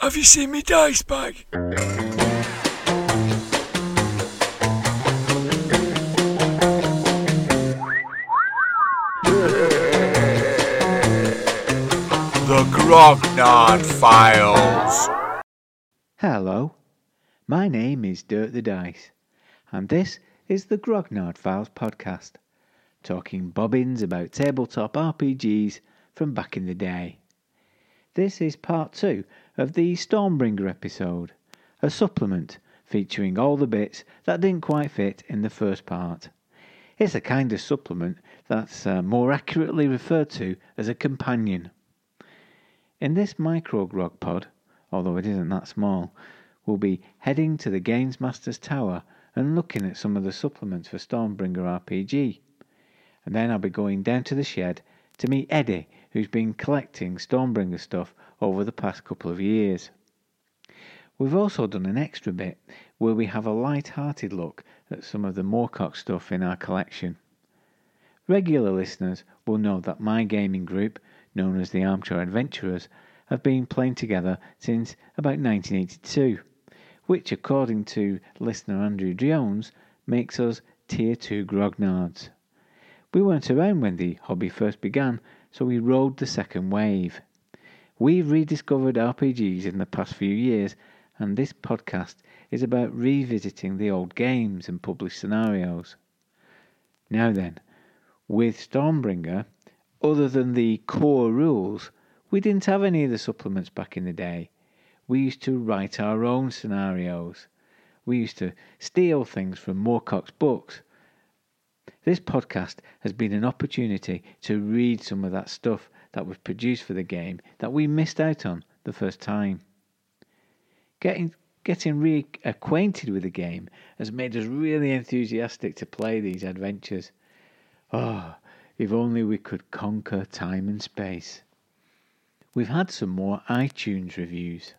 Have you seen me dice bag? The Grognard Files. Hello, my name is Dirk the Dice, and this is the Grognard Files podcast, talking bobbins about tabletop RPGs from back in the day. This is part two of the Stormbringer episode, a supplement featuring all the bits that didn't quite fit in the first part. It's a kind of supplement that's uh, more accurately referred to as a companion. In this micro grog pod, although it isn't that small, we'll be heading to the Games Master's Tower and looking at some of the supplements for Stormbringer RPG. And then I'll be going down to the shed to meet Eddie, who's been collecting Stormbringer stuff over the past couple of years. We've also done an extra bit where we have a light-hearted look at some of the Moorcock stuff in our collection. Regular listeners will know that my gaming group, known as the Armchair Adventurers, have been playing together since about 1982, which, according to listener Andrew Jones, makes us Tier 2 grognards. We weren't around when the hobby first began, so we rode the second wave. We've rediscovered RPGs in the past few years, and this podcast is about revisiting the old games and published scenarios. Now then, with Stormbringer, other than the core rules, we didn't have any of the supplements back in the day. We used to write our own scenarios. We used to steal things from Moorcock's books. This podcast has been an opportunity to read some of that stuff that was produced for the game that we missed out on the first time. Getting getting reacquainted with the game has made us really enthusiastic to play these adventures. Oh, if only we could conquer time and space. We've had some more iTunes reviews.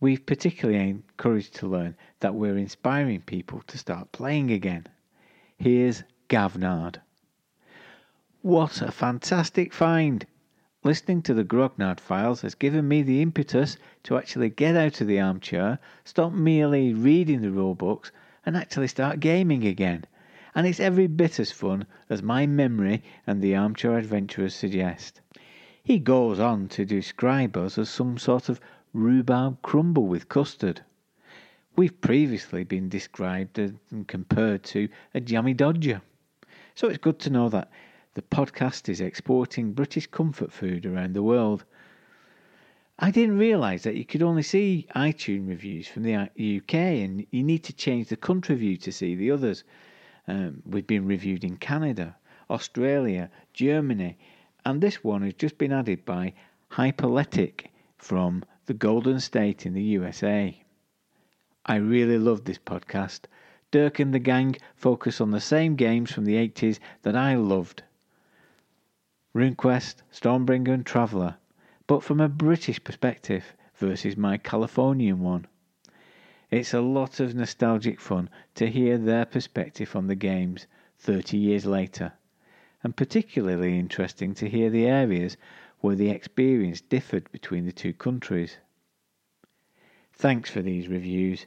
We've particularly encouraged to learn that we're inspiring people to start playing again. Here's Gavnard. What a fantastic find! Listening to the Grognard files has given me the impetus to actually get out of the armchair, stop merely reading the rulebooks, and actually start gaming again. And it's every bit as fun as my memory and the armchair adventurers suggest. He goes on to describe us as some sort of rhubarb crumble with custard. We've previously been described and compared to a jammy dodger. So it's good to know that the podcast is exporting British comfort food around the world. I didn't realise that you could only see iTunes reviews from the UK and you need to change the country view to see the others. Um, we've been reviewed in Canada, Australia, Germany, and this one has just been added by Hyperletic from the Golden State in the USA. I really love this podcast. Dirk and the gang focus on the same games from the 80s that I loved. RuneQuest, Stormbringer, and Traveller, but from a British perspective versus my Californian one. It's a lot of nostalgic fun to hear their perspective on the games 30 years later, and particularly interesting to hear the areas where the experience differed between the two countries. Thanks for these reviews.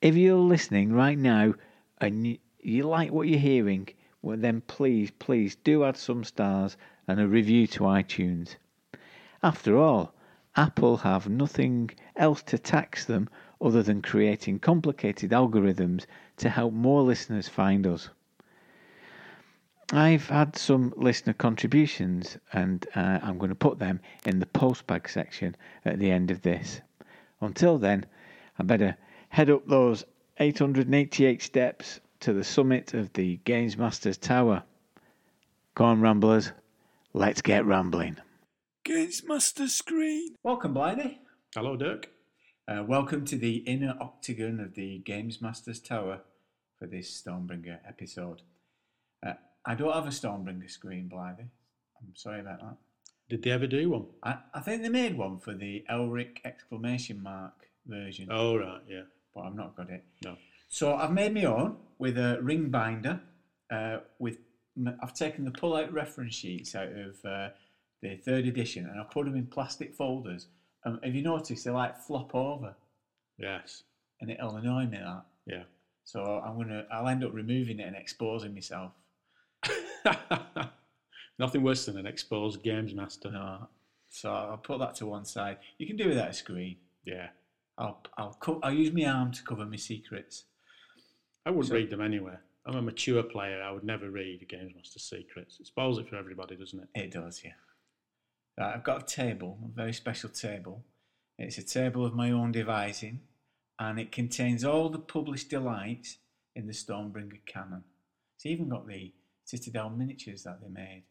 If you're listening right now and you like what you're hearing, well, then please, please do add some stars and a review to iTunes. After all, Apple have nothing else to tax them other than creating complicated algorithms to help more listeners find us. I've had some listener contributions and uh, I'm going to put them in the postbag section at the end of this. Until then, I better head up those 888 steps to the summit of the Games Masters Tower. Go on, Ramblers, let's get rambling. Games Master Screen. Welcome, Blythe. Hello, Dirk. Uh, welcome to the inner octagon of the Games Masters Tower for this Stormbringer episode. Uh, I don't have a Stormbringer screen, Blythe. I'm sorry about that. Did they ever do one? I, I think they made one for the Elric exclamation mark version, Oh, right, yeah. but I've not got it. No. So I've made my own with a ring binder. Uh, with m- I've taken the pull-out reference sheets out of uh, the third edition and I put them in plastic folders Um, have you noticed they like flop over, Yes. and it'll annoy me that. Yeah. So I'm gonna, I'll end up removing it and exposing myself. Nothing worse than an exposed games master. No, so I'll put that to one side. You can do without a screen. Yeah. I'll, I'll, co- I'll use my arm to cover my secrets. I wouldn't So- read them anyway. I'm a mature player. I would never read a Games Master Secrets. It spoils it for everybody, doesn't it? It does, yeah. Right, I've got a table, a very special table. It's a table of my own devising, and it contains all the published delights in the Stormbringer canon. It's even got the Citadel miniatures that they made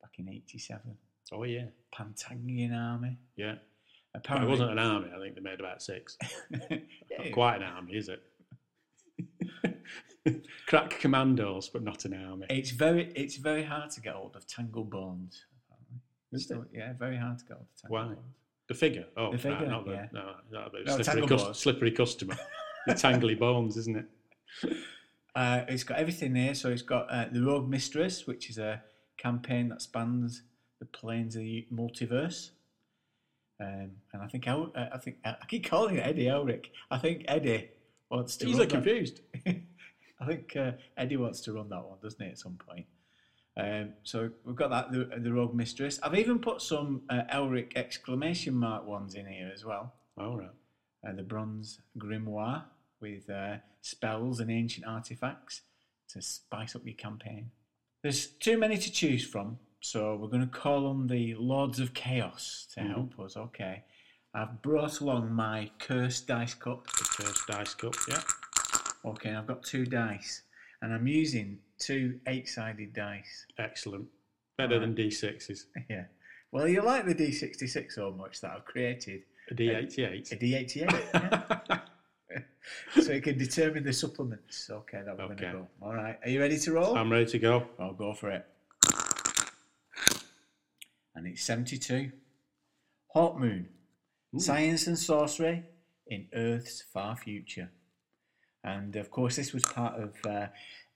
back in '87. Oh, yeah. Pantangian army. Yeah. Well, it wasn't an army. I think they made about six. Not quite an army, is it? Crack commandos, but not an army. It's very, it's very hard to get hold of Tangle Bones. Is So, yeah, very hard to get hold of Tangle Why? Bones. The figure. Oh, The right, figure, not the, yeah. no, not the No, slippery, cus- slippery customer. the tangly bones, isn't it? Uh, it's got everything there. So it's got uh, the Rogue Mistress, which is a campaign that spans the planes of the multiverse. Um, and I think El- uh, I think I keep calling it Eddie Elric. I think Eddie wants to. Run that- confused. I think uh, Eddie wants to run that one, doesn't he, at some point? Um, so we've got that the, the Rogue Mistress. I've even put some uh, Elric exclamation mark ones in here as well. All right. uh, the bronze grimoire with uh, spells and ancient artifacts to spice up your campaign. There's too many to choose from, so we're going to call on the Lords of Chaos to Mhm. help us. Okay, I've brought along my cursed dice cup. The first dice cup, yeah. Okay, I've got two dice, and I'm using two eight-sided dice. Excellent. Better than D6s. yeah. Well, you like the D66 so much that I've created A a D88. D88. yeah. so you can determine the supplements. Okay, that we're Okay. going to go. All right, are you ready to roll? I'm ready to go. I'll go for it. And it's 72. Hawkmoon. Science and sorcery in Earth's far future. And of course, this was part of uh,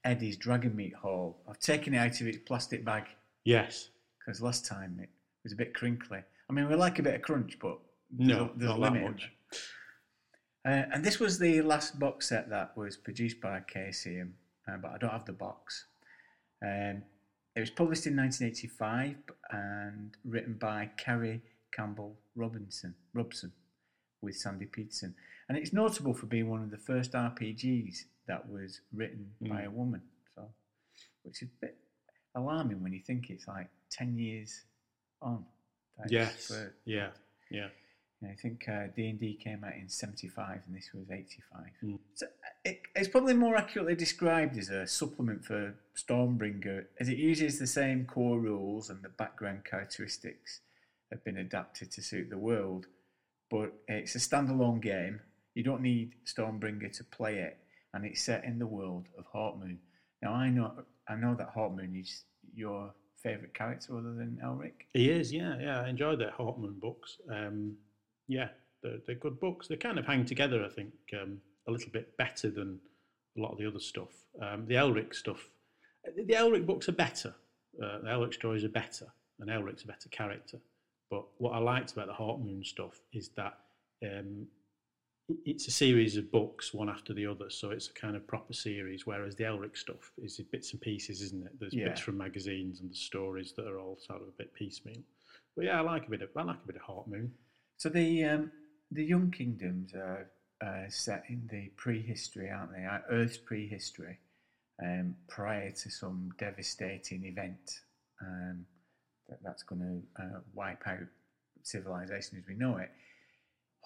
Eddie's Dragonmeet haul. I've taken it out of its plastic bag Yes. because last time it was a bit crinkly. I mean, we like a bit of crunch, but there's No, a, there's not a that much. Uh, and this was the last box set that was produced by Chaosium, uh, but I don't have the box. Um, it was published in 1985 and written by Kerie Campbell Robinson, Robson with Sandy Petersen. And it's notable for being one of the first RPGs that was written by Mm. a woman. So, which is a bit alarming when you think it's like 10 years on. Yes. Yeah. Yeah. Yeah, I think uh, D&D came out in 75 and this was 85. Mm. So it, it's probably more accurately described as a supplement for Stormbringer as it uses the same core rules and the background characteristics have been adapted to suit the world. But it's a standalone game. You don't need Stormbringer to play it and it's set in the world of Hawkmoon. Now I know I know that Hawkmoon is your favourite character other than Elric. He is, yeah, yeah. I enjoyed the Hawkmoon books. Um, yeah, they're, they're good books. They kind of hang together, I think, um, a little bit better than a lot of the other stuff. Um, the Elric stuff, the Elric books are better. Uh, the Elric stories are better, and Elric's a better character. But what I liked about the Hawkmoon stuff is that um, it's a series of books, one after the other, so it's a kind of proper series. Whereas the Elric stuff is bits and pieces, isn't it? There's Yeah. bits from magazines and the stories that are all sort of a bit piecemeal. But yeah, I like a bit of I like a bit of Hawkmoon. So the um, the Young Kingdoms are uh, set in the prehistory, aren't they? Earth's prehistory, um, prior to some devastating event um, that, that's going to uh, wipe out civilization as we know it.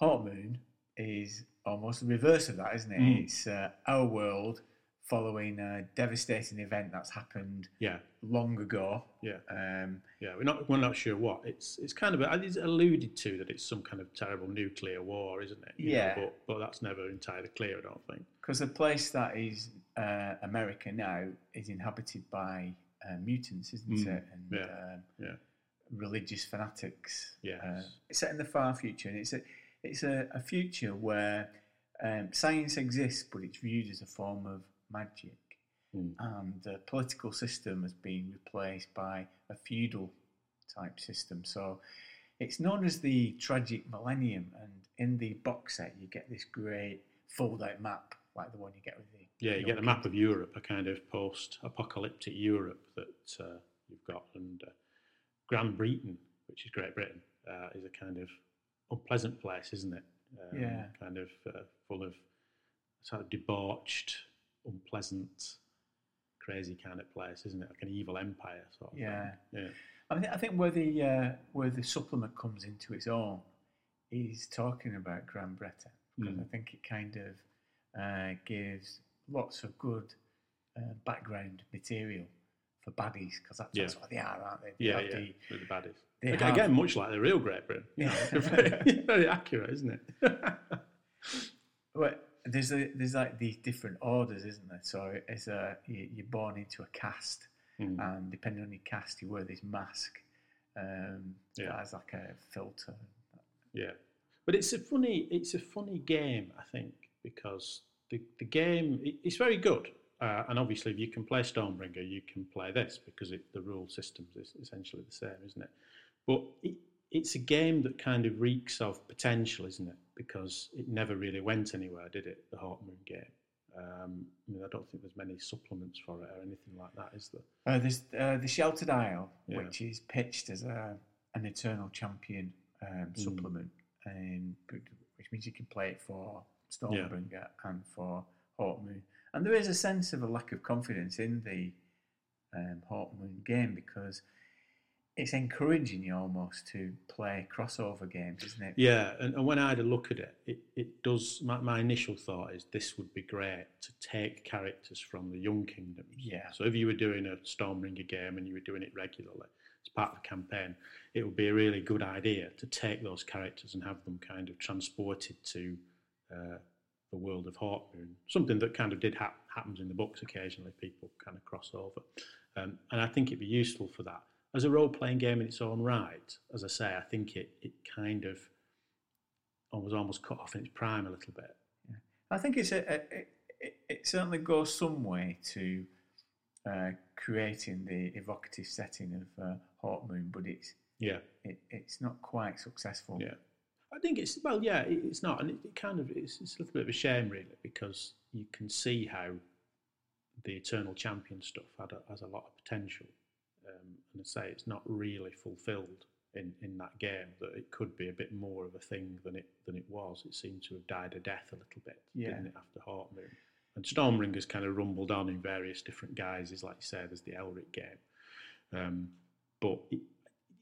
Hawkmoon is almost the reverse of that, isn't it? Mm. It's uh, our world following a devastating event that's happened Yeah, long ago. yeah, Um, yeah. We're not we're not sure what it's. It's kind of it's alluded to that it's some kind of terrible nuclear war, isn't it? You know, Yeah. but but that's never entirely clear. I don't think. Because the place that is uh, America now is inhabited by uh, mutants, isn't Mm, it? And yeah, um, yeah. religious fanatics. Yes. Uh, it's set in the far future, and it's a it's a, a future where um, science exists, but it's viewed as a form of magic, Mm. and the political system has been replaced by a feudal type system. So It's known as the Tragic Millennium, and in the box set you get this great fold-out map, like the one you get with the Yeah, you get a map of Europe, a kind of post-apocalyptic Europe that uh, you've got, and uh, Grand Britain, which is Great Britain, uh, is a kind of unpleasant place, isn't it? Um, Yeah. Kind of uh, full of sort of debauched, unpleasant, crazy kind of place, isn't it? Like an evil empire, sort of. thing. Yeah. Yeah. I, mean, I think where the uh, where the supplement comes into its own is talking about Grand Britain because Mm. I think it kind of uh, gives lots of good uh, background material for baddies because that's, that's what they are, aren't they? They Yeah, yeah, the- they're the baddies. they Again, have- much like the real Great Britain. Yeah. very, very accurate, isn't it? Well, there's a, there's like these different orders, isn't there? So it's a you- you're born into a caste, Mm. and depending on your caste, you wear this mask um, Yeah. that has like a filter. Yeah, but it's a funny it's a funny game, I think, because the the game it- it's very good, uh, and obviously if you can play Stormbringer, you can play this because it, the rule system is essentially the same, isn't it? But it, it's a game that kind of reeks of potential, isn't it? Because it never really went anywhere, did it? The Hawk Moon game. Um, I mean, I don't think there's many supplements for it or anything like that, is there? Uh, there's uh, the Shattered Isle, Yeah. which is pitched as a an Eternal Champion Mm. um, supplement, and which means you can play it for Stormbringer and for Hawk Moon. And there is a sense of a lack of confidence in the um, Hawk Moon game because it's encouraging you almost to play crossover games, isn't it? Yeah, and, and when I had a look at it, it, it does. My, my initial thought is this would be great to take characters from the Young Kingdoms. Yeah. So if you were doing a Stormbringer game and you were doing it regularly as part of the campaign, it would be a really good idea to take those characters and have them kind of transported to uh, the world of Hawkmoon. Something that kind of did hap- happens in the books occasionally. People kind of cross over, um, and I think it'd be useful for that as a role-playing game in its own right. As I say, I think it it kind of was almost cut off in its prime a little bit. I think it's a, a it, it, certainly goes some way to uh, creating the evocative setting of uh, Hawk Moon, but it's Yeah, it, it's not quite successful. yeah. I think it's well, yeah, it, it's not, and it, it kind of it's, it's a little bit of a shame really because you can see how the Eternal Champion stuff had a, has a lot of potential, um, and I say it's not really fulfilled in, in that game. That it could be a bit more of a thing than it than it was. It seemed to have died a death a little bit, Yeah. didn't it, after Hawkmoon? And Stormbringer's kind of rumbled on in various different guises, like you say, there's the Elric game. Um, but it,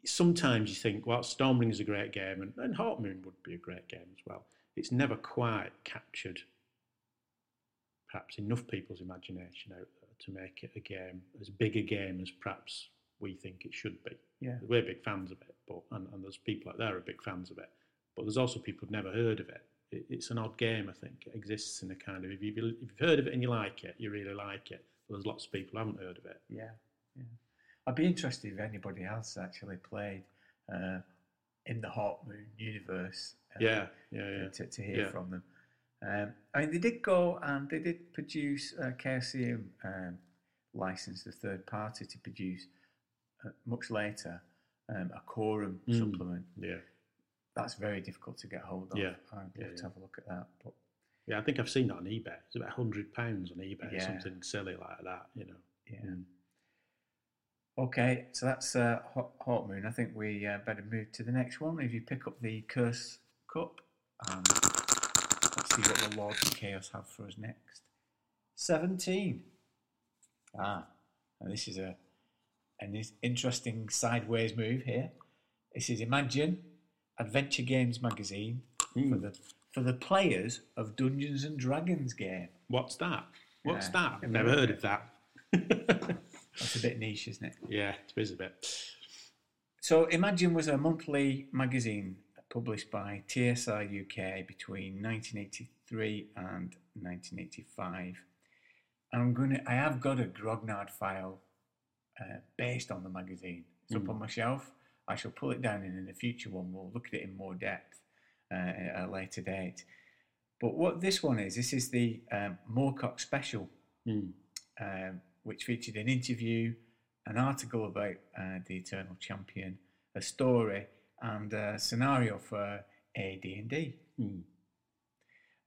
sometimes you think, well, Stormbringer's a great game, and, and Hawkmoon would be a great game as well. It's never quite captured perhaps enough people's imagination out there to make it a game as big a game as perhaps we think it should be. Yeah. We're big fans of it, but and, and there's people out there who are big fans of it, but there's also people who've never heard of it. it. It's an odd game, I think. It exists in a kind of if you've, if you've heard of it and you like it, you really like it. But there's lots of people who haven't heard of it. Yeah, yeah. I'd be interested if anybody else actually played uh, in the Hot Moon universe. uh, Yeah, yeah, yeah. To, to hear Yeah. from them. Um, I mean, they did go and they did produce uh, Chaosium um, licensed a third party to produce uh, much later um, a Corum Mm. supplement. Yeah, That's very difficult to get hold of. Yeah. I'd love Yeah, to yeah. have a look at that. But yeah. I think I've seen that on eBay. It's about hundred pounds on eBay, Yeah. something silly like that. You know. yeah. Mm. Okay, so that's uh, Hawk, Hot Moon. I think we uh, better move to the next one. If you pick up the Curse Cup, and let's see what the Lords of Chaos have for us next. 17. Ah, now this is a an interesting sideways move here. This is Imagine Adventure Games magazine for Mm. the for the players of Dungeons and Dragons game. What's that? What's Yeah, that? I've never heard of that. That's a bit niche, isn't it? yeah, it is a bit. So Imagine was a monthly magazine published by TSR UK between 1983 and 1985. And I'm going to, I have got a Grognard file uh, based on the magazine. It's up Mm. on my shelf. I shall pull it down and in a future one we'll look at it in more depth uh, at a later date. But what this one is, this is the um, Moorcock Special Mm. um, which featured an interview, an article about uh, the Eternal Champion, a story, and a scenario for AD and D. Mm.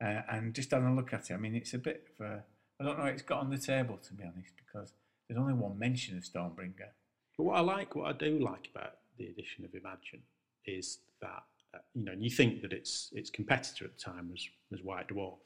Uh, and just having a look at it, I mean, it's a bit of a. I don't know. It's got on the table to be honest, because there's only one mention of Stormbringer. But what I like, what I do like about the edition of Imagine is that uh, you know, and you think that its its competitor at the time was was White Dwarf.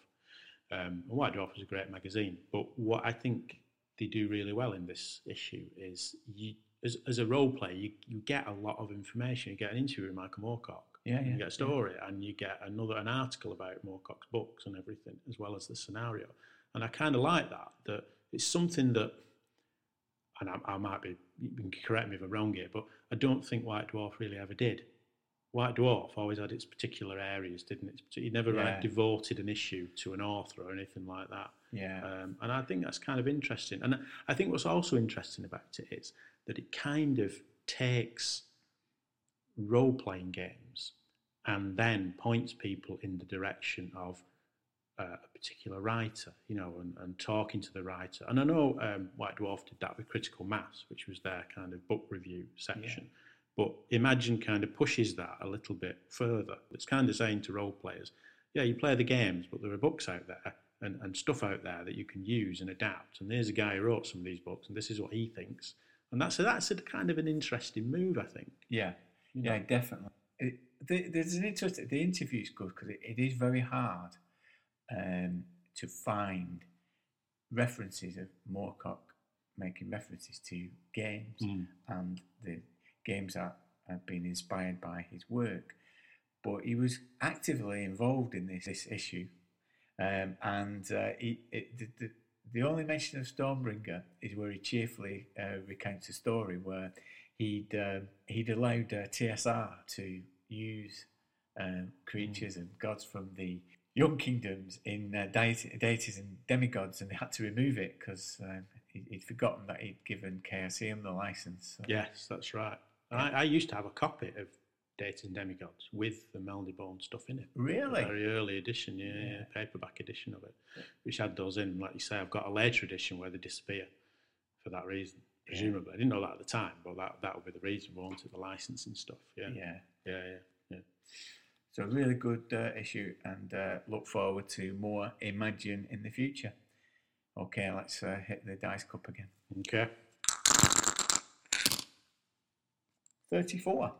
Um, and White Dwarf was a great magazine, but what I think they do really well in this issue is you, as, as a role player, you, you get a lot of information. You get an interview with Michael Moorcock, Yeah, yeah. you get a story, and you get another an article about Moorcock's books and everything, as well as the scenario. And I kind of like that. That it's something that, and I, I might be, you can correct me if I'm wrong here, but I don't think White Dwarf really ever did. White Dwarf always had its particular areas, didn't it? It never Yeah. like, devoted an issue to an author or anything like that. Yeah. Um, and I think that's kind of interesting. And I think what's also interesting about it is that it kind of takes role playing games and then points people in the direction of uh, a particular writer, you know, and, and talking to the writer. And I know um, White Dwarf did that with Critical Mass, which was their kind of book review section. But Imagine kind of pushes that a little bit further. It's kind of saying to role players, yeah, you play the games, but there are books out there and, and stuff out there that you can use and adapt. And there's a guy who wrote some of these books, and this is what he thinks. And that's a, that's a kind of an interesting move, I think. Yeah, You yeah, definitely. It, the, there's an interesting. The interview's good because it, it is very hard um, to find references of Moorcock making references to games Mm. and the games that have been inspired by his work. But he was actively involved in this, this issue, um, and uh, he, it, the, the, the only mention of Stormbringer is where he cheerfully uh, recounts a story where he'd uh, he'd allowed uh, TSR to use um, creatures and gods from the Young Kingdoms in uh, deities and demigods, and they had to remove it because um, he, he'd forgotten that he'd given Chaosium the license. So, Yes, that's right. And I, I used to have a copy of Deities and Demigods with the Melnibone stuff in it. Really? Very early edition, yeah, yeah, paperback edition of it, which had those in. Like you say, I've got a later edition where they disappear for that reason. Presumably, I didn't know that at the time, but that that would be the reason. We wanted the license and stuff. Yeah, yeah, yeah. yeah, yeah. yeah. So really good uh, issue, and uh, look forward to more Imagine in the future. Okay, let's uh, hit the dice cup again. Okay. 34.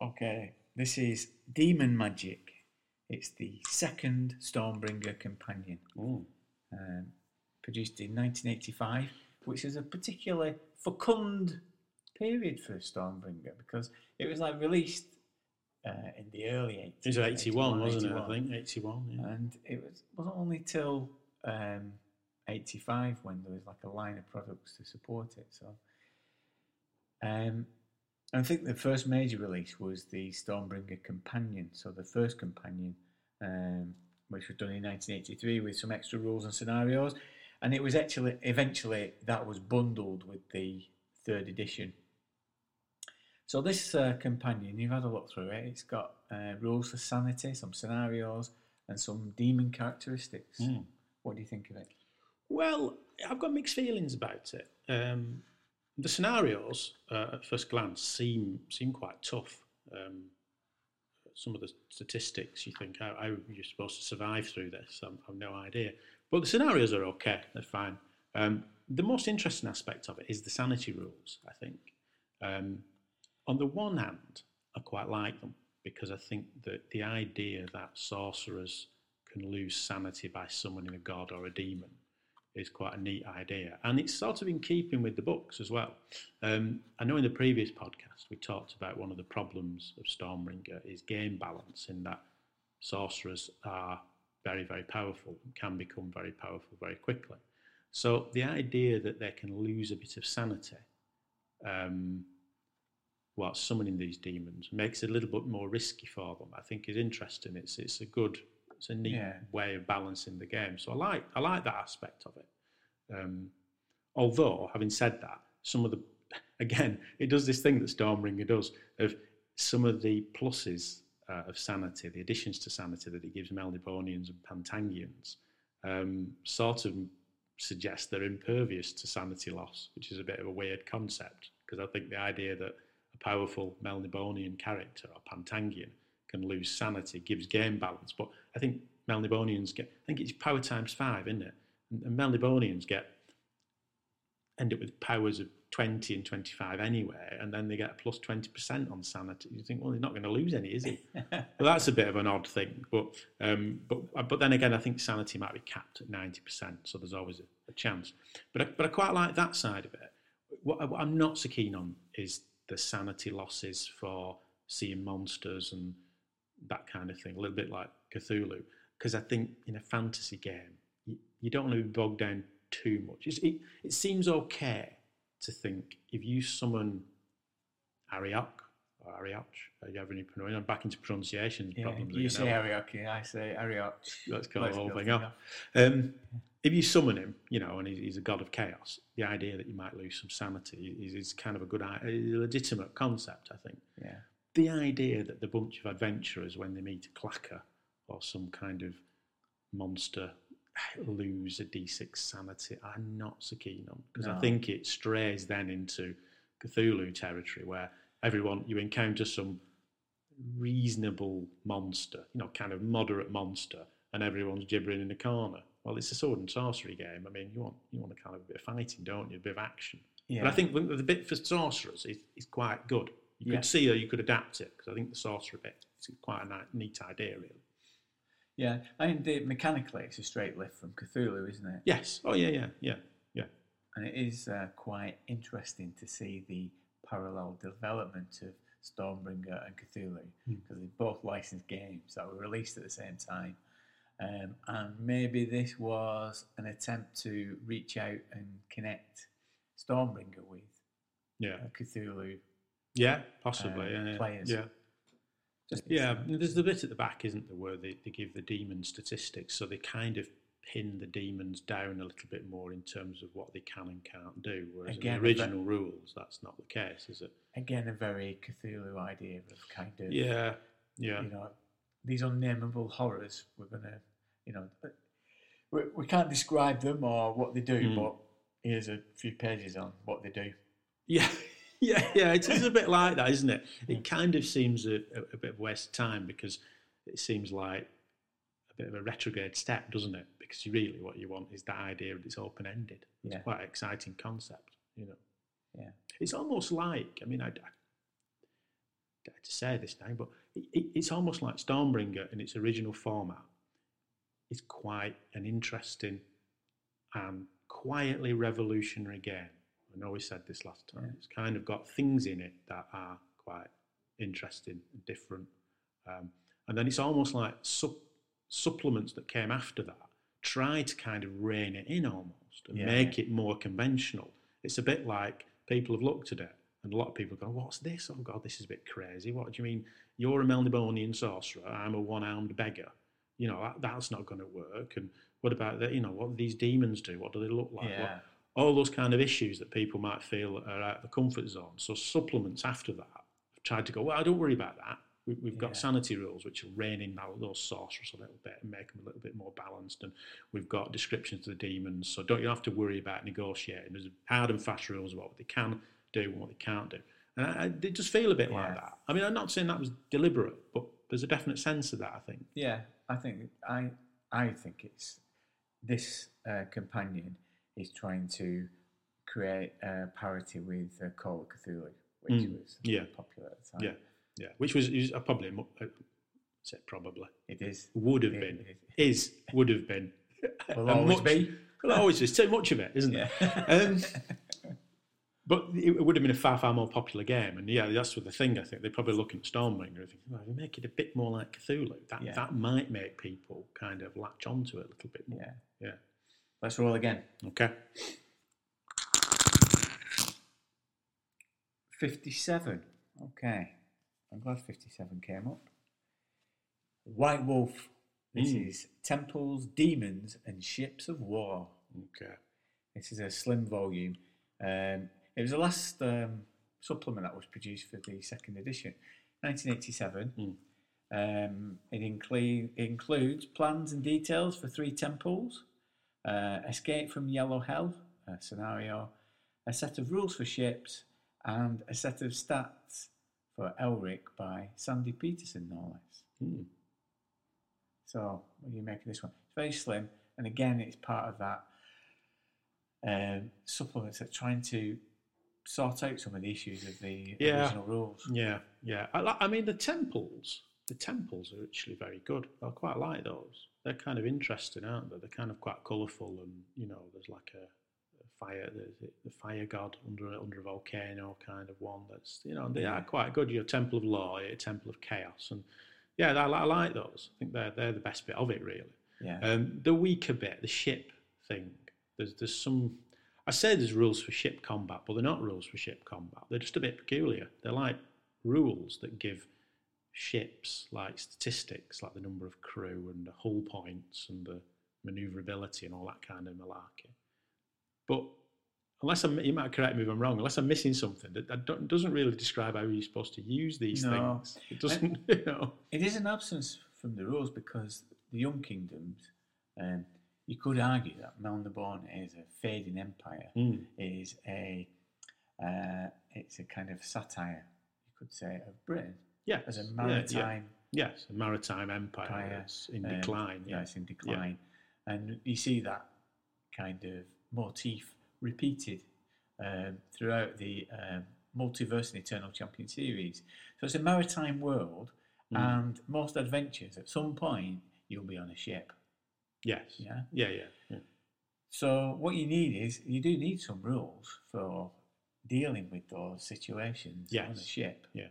Okay, this is Demon Magic. It's the second Stormbringer companion, um, produced in 1985, which is a particularly fecund period for Stormbringer because it was like released uh, in the early 80s. It was 81, wasn't it? I think 81. Yeah. and it was wasn't only till um, 85 when there was like a line of products to support it so um, I think the first major release was the Stormbringer Companion so the first companion um, which was done in 1983 with some extra rules and scenarios and it was actually eventually that was bundled with the third edition so this uh, companion, you've had a look through it. It's got uh, rules for sanity, some scenarios, and some demon characteristics. Mm. What do you think of it? Well, I've got mixed feelings about it. Um, the scenarios, uh, at first glance, seem seem quite tough. Um, some of the statistics, you think, how, how you're supposed to survive through this? I'm, I've no idea. But the scenarios are okay; they're fine. Um, the most interesting aspect of it is the sanity rules. I think. Um, on the one hand, I quite like them because I think that the idea that sorcerers can lose sanity by summoning a god or a demon is quite a neat idea. And it's sort of in keeping with the books as well. Um, I know in the previous podcast we talked about one of the problems of Stormbringer is game balance, in that sorcerers are very, very powerful and can become very powerful very quickly. So the idea that they can lose a bit of sanity um, while summoning these demons makes it a little bit more risky for them. I think is interesting. It's it's a good, it's a neat Yeah. way of balancing the game. So I like I like that aspect of it. Um, although, having said that, some of the again, it does this thing that Stormbringer does of some of the pluses uh, of sanity, the additions to sanity that it gives Melnibonians and Pantangians, um, sort of suggest they're impervious to sanity loss, which is a bit of a weird concept because I think the idea that a a powerful Melnibonian character or Pantangian can lose sanity, gives game balance. But I think Melnibonians get, I think it's power times five, isn't it? And, and Melnibonians get end up with powers of 20 and 25 anyway, and then they get a plus 20% on sanity. You think, well, he's not going to lose any, is he? well, that's a bit of an odd thing. But, um, but, but then again, I think sanity might be capped at 90%, so there's always a, a chance. But I, but I quite like that side of it. What, what I'm not so keen on is the sanity losses for seeing monsters and that kind of thing, a little bit like Cthulhu. Because I think in a fantasy game, you, you don't want to be bogged down too much. It, it seems okay to think if you summon Ariok or Arioch, are you pronunciation? I'm back into pronunciation yeah, problems. You say Arioch, I say Arioch. Let's call the whole thing off. Um, if you summon him, you know, and he's a god of chaos, the idea that you might lose some sanity is, is kind of a good, a legitimate concept, I think. Yeah. The idea that the bunch of adventurers, when they meet a clakar or some kind of monster lose a d6 sanity, I'm not so keen on because no. I think it strays then into Cthulhu territory where everyone you encounter some reasonable monster, you know, kind of moderate monster, and everyone's gibbering in the corner. Well, it's a sword and sorcery game. I mean, you want you want a kind of a bit of fighting, don't you? A bit of action. Yeah. But I think the bit for sorcerers is, is quite good. You yeah. could see or you could adapt it because I think the sorcerer bit is quite a neat idea, really. Yeah, I mean, the, mechanically, it's a straight lift from Cthulhu, isn't it? Yes. Oh, yeah, yeah, yeah, yeah. And it is uh, quite interesting to see the parallel development of Stormbringer and Cthulhu because hmm. mm. they're both licensed games that were released at the same time. Um, and maybe this was an attempt to reach out and connect Stormbringer with yeah. Cthulhu. Yeah, possibly. Uh, yeah, players. Yeah. Just yeah, there's the bit at the back, isn't there, where they, they give the demon statistics, so they kind of pin the demons down a little bit more in terms of what they can and can't do. Whereas Again, in the original rules, that's not the case, is it? Again, a very Cthulhu idea of kind of yeah, yeah. You know, these unnameable horrors. We're gonna, you know, we, we can't describe them or what they do, mm. but here's a few pages on what they do. Yeah, yeah, yeah, it is a bit like that, isn't it? It kind of seems a, a, a bit of waste of time because it seems like a bit of a retrograde step, doesn't it? Because really what you want is that idea that it's open ended. It's yeah. quite an exciting concept, you know. Yeah, it's almost like I mean, I, I dare to say this now, but it, it, it's almost like Stormbringer in its original format. It's quite an interesting and quietly revolutionary game I know we said this last time. Yeah. It's kind of got things in it that are quite interesting and different. Um, and then it's almost like supplements that came after that try to kind of rein it in almost and yeah. make it more conventional. It's a bit like people have looked at it and a lot of people go, What's this? Oh, God, this is a bit crazy. What do you mean? You're a Melnibonian sorcerer, I'm a one armed beggar. You know, that, that's not going to work. And what about that? You know, what do these demons do? What do they look like? Yeah. What, all those kind of issues that people might feel are out of the comfort zone. So supplements after that have tried to go, well, I don't worry about that. We, have got yeah. sanity rules which will rein in those sorcerers a little bit and make them a little bit more balanced. And we've got descriptions of the demons, so don't you have to worry about negotiating. There's hard and fast rules about what they can do and what they can't do. And I, I, they just feel a bit yeah. like that. I mean, I'm not saying that was deliberate, but there's a definite sense of that. I think. Yeah, I think I I think it's this uh, companion is trying to create a parity with uh, Call of Cthulhu, which mm. was yeah. popular at the time. Yeah, yeah, which was, was probably, uh, say probably. It is. Would have it, been. It is. is. Would have been. Will always much, be. Well, always is. Too much of it, isn't yeah. Um, but it would have been a far, far more popular game. And yeah, that's the thing, I think. They're probably looking at Stormbringer and thinking, well, we make it a bit more like Cthulhu. That, yeah. that might make people kind of latch onto it a little bit more. Yeah. Yeah. Let's roll again. Okay. 57. Okay. I'm glad 57 came up. White Wolf. This mm. is Temples, Demons, and Ships of War. Okay. This is a slim volume. Um, it was the last um, supplement that was produced for the second edition, 1987. Mm. Um, it, include, it includes plans and details for three temples, uh, escape from Yellow Hell, a scenario, a set of rules for ships, and a set of stats for Elric by Sandy Petersen, no less. Hmm. So, what do you make of this one? It's very slim, and again, it's part of that um, supplements that trying to sort out some of the issues of the Yeah. original rules. Yeah, yeah. I, I mean, the temples, the temples are actually very good. I quite like those. They're kind of interesting, aren't they? They're kind of quite colourful, and you know, there's like a, a fire, there's the, fire god under a- under a volcano kind of one. That's you know, they are quite good. Your temple of law, your temple of chaos, and yeah, I, I like those. I think they're they're the best bit of it, really. Yeah. Um, the weaker bit, the ship thing. There's there's some. I say there's rules for ship combat, but they're not rules for ship combat. They're just a bit peculiar. They're like rules that give ships like statistics, like the number of crew and the hull points and the manoeuvrability and all that kind of malarkey. But unless I'm, you might correct me if I'm wrong. Unless I'm missing something, that, that doesn't really describe how you're supposed to use these No. things. It doesn't, you know. It is an absence from the rules because the Young Kingdoms, um, you could argue that Melniboné is a fading empire, Mm. is a uh, it's a kind of satire, you could say, of Britain Yeah, as a yeah, yeah. maritime Yes, a maritime empire empire that's in um, decline. Yeah, Yeah, it's in decline, and you see that kind of motif repeated um, throughout the um, Multiverse and Eternal Champion series. So it's a maritime world, Mm. and most adventures at some point you'll be on a ship. yes, Yeah. yeah, yeah, yeah. So what you need is you do need some rules for dealing with those situations on a ship. Yeah.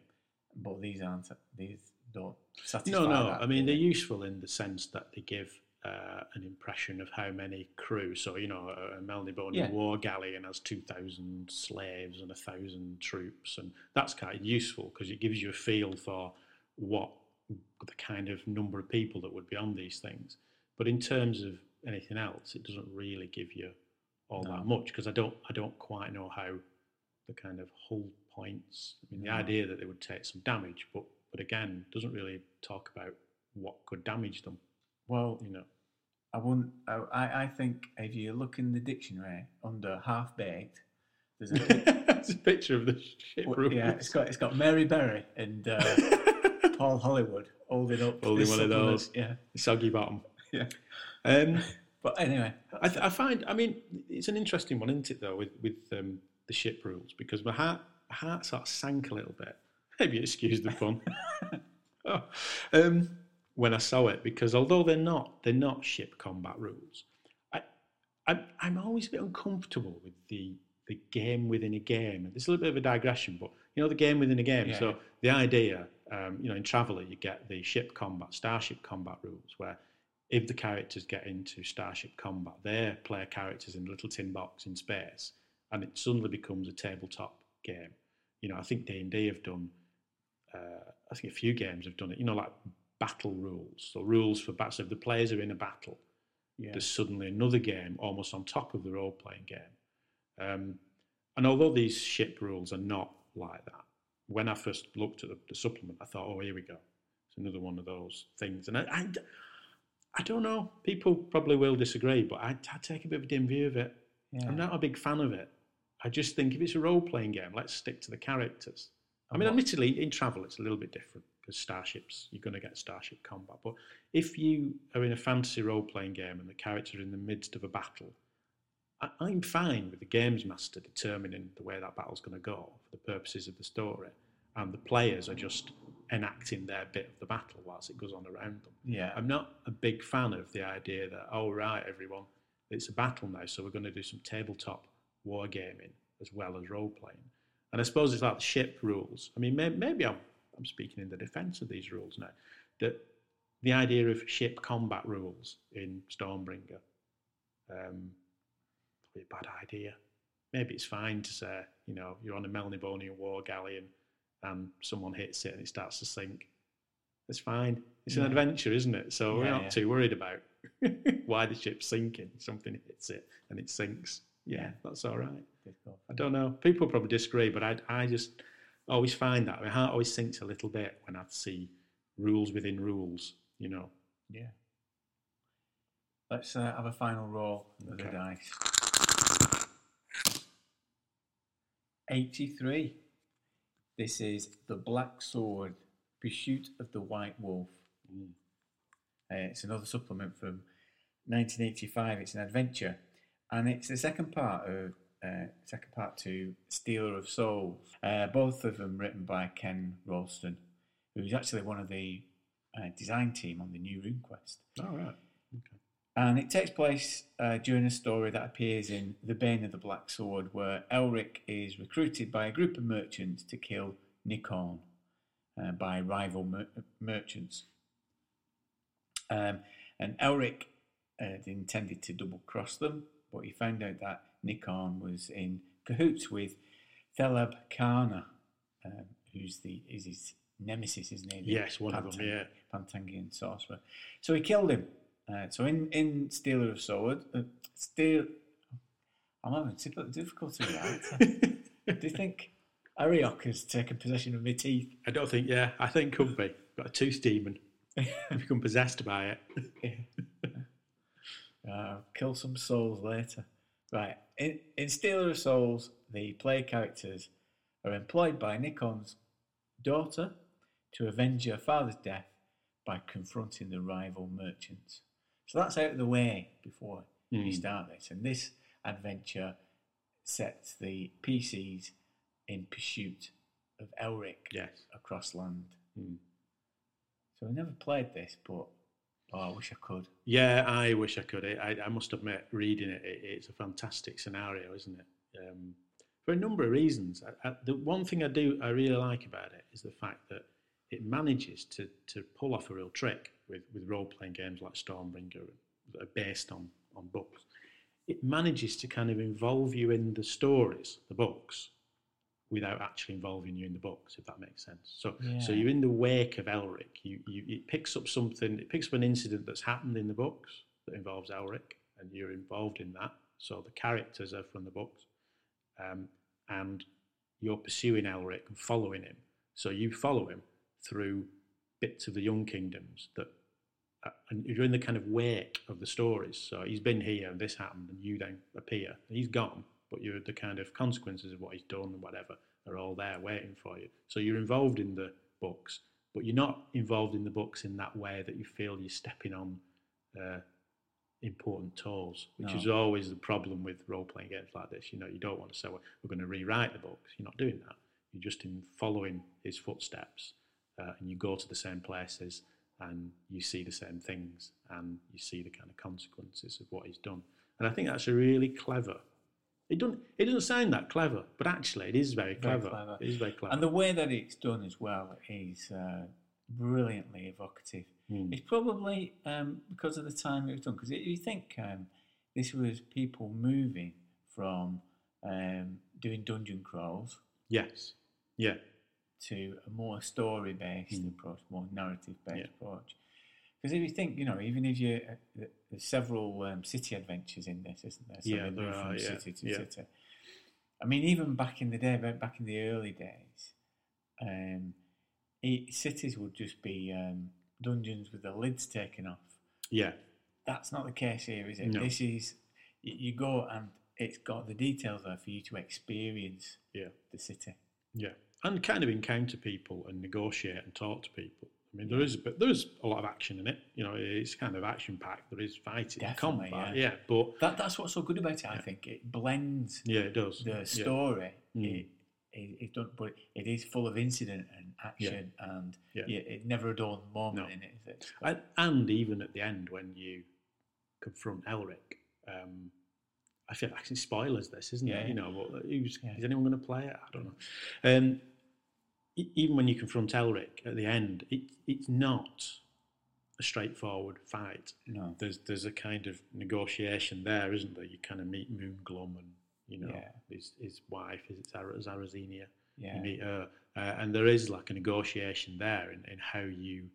But these aren't. These don't satisfy. No, no. that, I mean, they're they? useful in the sense that they give uh, an impression of how many crew. So, you know, a, a Melniboné Yeah. war galleon has 2,000 slaves and 1,000 troops. And that's kind of useful because it gives you a feel for what the kind of number of people that would be on these things. But in terms of anything else, it doesn't really give you all No. that much because I don't, I don't quite know how the kind of hull points. I mean, the No. idea that they would take some damage, but but again, doesn't really talk about what could damage them. Well, You know, I wouldn't. I, I think if you look in the dictionary under half baked, there's a it's a picture of the ship Well, yeah, it's got it's got Mary Berry and uh, Paul Hollywood holding up Holding one of those. Yeah, soggy bottom. yeah. Um, But anyway, I, th- I find, I mean, it's an interesting one, isn't it, though, with with um, the ship rules because my heart sort of sank a little bit. Maybe excuse the pun. Oh, um, when I saw it, because although they're not they're not ship combat rules, I, I I'm always a bit uncomfortable with the the game within a game. Is a little bit of a digression, but you know the game within a game. Yeah, so the idea, um, you know, in Traveller, you get the ship combat, starship combat rules, where if the characters get into starship combat, their player characters in a little tin box in space, and it suddenly becomes a tabletop game. You know, I think D and D have done. Uh, I think a few games have done it. You know, like battle rules. So rules for battle. So if the players are in a battle, yeah, there's suddenly another game almost on top of the role playing game. Um, and although these ship rules are not like that, when I first looked at the, the supplement, I thought, oh, here we go. It's another one of those things. And I, I, I don't know. People probably will disagree, but I, I take a bit of a dim view of it. yeah. I'm not a big fan of it. I just think if it's a role playing game, let's stick to the characters. I mean, admittedly, in travel, it's a little bit different because starships, you're going to get starship combat. But if you are in a fantasy role playing game and the characters are in the midst of a battle, I, I'm fine with the games master determining the way that battle's going to go for the purposes of the story. And the players are just enacting their bit of the battle whilst it goes on around them. yeah. I'm not a big fan of the idea that, oh, right, everyone, it's a battle now, so we're going to do some tabletop wargaming as well as role playing. And I suppose it's like the ship rules. I mean, may, maybe I'm, I'm speaking in the defense of these rules now, that the idea of ship combat rules in Stormbringer, um, probably a bad idea. Maybe it's fine to say, you know, you're on a Melnibonian war galleon and someone hits it and it starts to sink. It's fine. It's an adventure, isn't it? So we're not yeah. too worried about why the ship's sinking. Something hits it and it sinks. Yeah, that's all right. I don't know. People probably disagree, but I, I just always find that. My heart always sinks a little bit when I see rules within rules, you know. Yeah. Let's uh, have a final roll of the dice. 83. This is The Black Sword Pursuit of the White Wolf. Mm. Uh, it's another supplement from 1985. It's an adventure, and it's the second part of uh, second part to Stealer of Souls. Uh, both of them written by Ken Rolston, who's actually one of the uh, design team on the new RuneQuest. All right. Okay. And it takes place uh, during a story that appears in The Bane of the Black Sword, where Elric is recruited by a group of merchants to kill Nikorn uh, by rival mer- merchants. Um, and Elric uh, intended to double cross them, but he found out that Nikorn was in cahoots with Theleb K'aarna, um, who's the is his nemesis, isn't he? Yes, one of them. Yeah. Pantangian sorcerer. So he killed him. Uh, so in, in Stealer of Sword, uh, Steal. I'm having diffi- difficulty with that. Do you think Arioch has taken possession of my teeth? I don't think. Yeah, I think could be. Got a tooth demon. Become possessed by it. Uh, kill some souls later. Right. In, in Stealer of Souls, the player characters are employed by Nikorn's daughter to avenge her father's death by confronting the rival merchants. So that's out of the way before you Mm. start this. And this adventure sets the PCs in pursuit of Elric Yes. across land. Mm. So I never played this, but oh, I wish I could. Yeah, I wish I could. I, I must admit, reading it, it, it's a fantastic scenario, isn't it? Um, for a number of reasons. I, I, the one thing I do, I really like about it is the fact that it manages to to pull off a real trick with with role playing games like Stormbringer that are based on on books. It manages to kind of involve you in the stories, the books, without actually involving you in the books, if that makes sense. So, so you're in the wake of Elric. You, you, it picks up something. It picks up an incident that's happened in the books that involves Elric, and you're involved in that. So the characters are from the books, um, and you're pursuing Elric and following him. So you follow him through bits of the Young Kingdoms that, uh, and you're in the kind of wake of the stories. So he's been here, and this happened, and you then appear. He's gone, but you're the kind of consequences of what he's done and whatever are all there waiting for you. So you're involved in the books, but you're not involved in the books in that way that you feel you're stepping on uh, important toes, which No. is always the problem with role playing games like this. You know, you don't want to say, well, we're going to rewrite the books. You're not doing that. You're just in following his footsteps, uh, and you go to the same places, and you see the same things, and you see the kind of consequences of what he's done. And I think that's a really clever. It doesn't. It doesn't sound that clever, but actually, it is very Very clever. clever. It is very clever. And the way that it's done as well is uh, brilliantly evocative. Hmm. It's probably um, because of the time it was done. Because you think um, this was people moving from um, doing dungeon crawls yes. Yeah. to a more story based Mm. approach, more narrative based Yeah. approach. Because if you think, you know, even if you uh, there's several um, city adventures in this, isn't there? So Yeah, they there are, from yeah, city to yeah. city. I mean, even back in the day, back in the early days, um, it, cities would just be um, dungeons with the lids taken off. Yeah. That's not the case here, is it? No. This is you, you go and it's got the details there for you to experience Yeah. the city. Yeah, and kind of encounter people and negotiate and talk to people. I mean, there is, but there is a lot of action in it. You know, it's kind of action packed. There is fighting, Definitely, combat. yeah. Yeah. but That that's what's so good about it. I think it blends yeah, it does. the Yeah. story. Mm. It, it, it don't, but it is full of incident and action, and Yeah. yeah, it never a dull moment No. in it, is it? And, and even at the end, when you confront Elric, um, I feel actually spoilers this, isn't Yeah, it? yeah. You know, but who's, Yeah. is anyone going to play it? I don't know. Um, even when you confront Elric at the end, it, it's not a straightforward fight. No, there's there's a kind of negotiation there, isn't there? You kind of meet Moon Moonglum and you know Yeah. his his wife is Zarozinia. yeah, You meet her, uh, and there is like a negotiation there in, in how you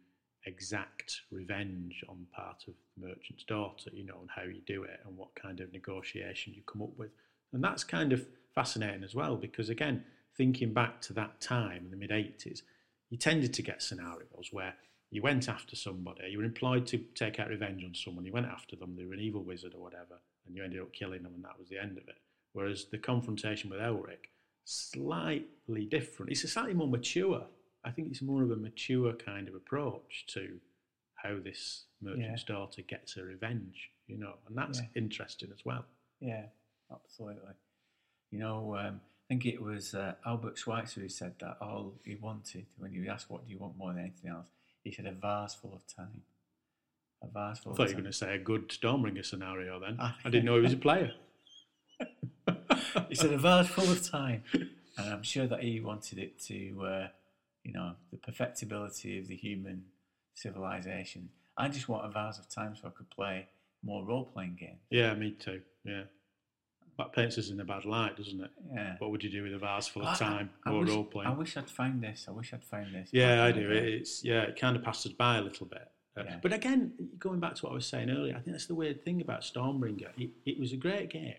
exact revenge on part of the merchant's daughter. You know, and how you do it and what kind of negotiation you come up with, and that's kind of fascinating as well because again, thinking back to that time in the mid '80s, you tended to get scenarios where you went after somebody, you were employed to take out revenge on someone, you went after them, they were an evil wizard or whatever, and you ended up killing them, and that was the end of it. Whereas the confrontation with Elric slightly different. It's a slightly more mature. I think it's more of a mature kind of approach to how this merchant's daughter gets her revenge, you know, and that's Yeah. interesting as well. Yeah, absolutely. You know, um, think it was uh, Albert Schweitzer who said that all he wanted when you asked what do you want more than anything else, he said a vase full of time. A vase full I thought you were going to say a good Stormbringer scenario then. I didn't know he was a player. He said a vase full of time, and I'm sure that he wanted it to, uh, you know, the perfectibility of the human civilization. I just want a vase of time so I could play more role-playing games. yeah, me too. Yeah. That paints us in a bad light, doesn't it? Yeah. What would you do with a vase full of time I, I or wish, role playing? I wish I'd found this. I wish I'd found this. Yeah, I do. day. It's yeah, it kind of passes by a little bit. Uh, Yeah. But again, going back to what I was saying earlier, I think that's the weird thing about Stormbringer. It, it was a great game,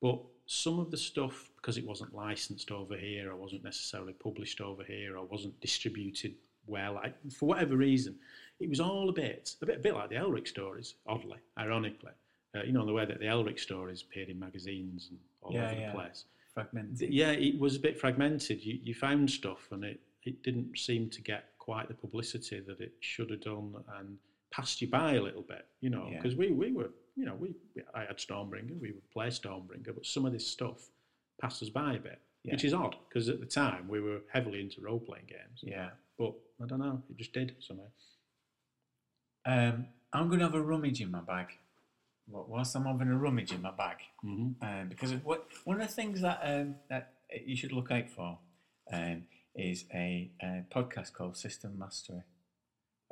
but some of the stuff because it wasn't licensed over here, or wasn't necessarily published over here, or wasn't distributed well, I, for whatever reason, it was all a bit a bit a bit like the Elric stories. Oddly, ironically, uh, you know, in the way that the Elric stories appeared in magazines and all Yeah, over yeah. the place. fragmented. Yeah, it was a bit fragmented. You, you found stuff and it, it didn't seem to get quite the publicity that it should have done and passed you by a little bit, you know, Yeah. because we, we were, you know, we, we I had Stormbringer, we would play Stormbringer, but some of this stuff passed us by a bit, which is odd because at the time we were heavily into role playing games. Yeah. But I don't know, it just did somehow. Um, I'm going to have a rummage in my bag. Wh- Whilst I'm having a rummage in my bag, hmm um, because of what, one of the things that um, that you should look out for um, is a, a podcast called System Mastery.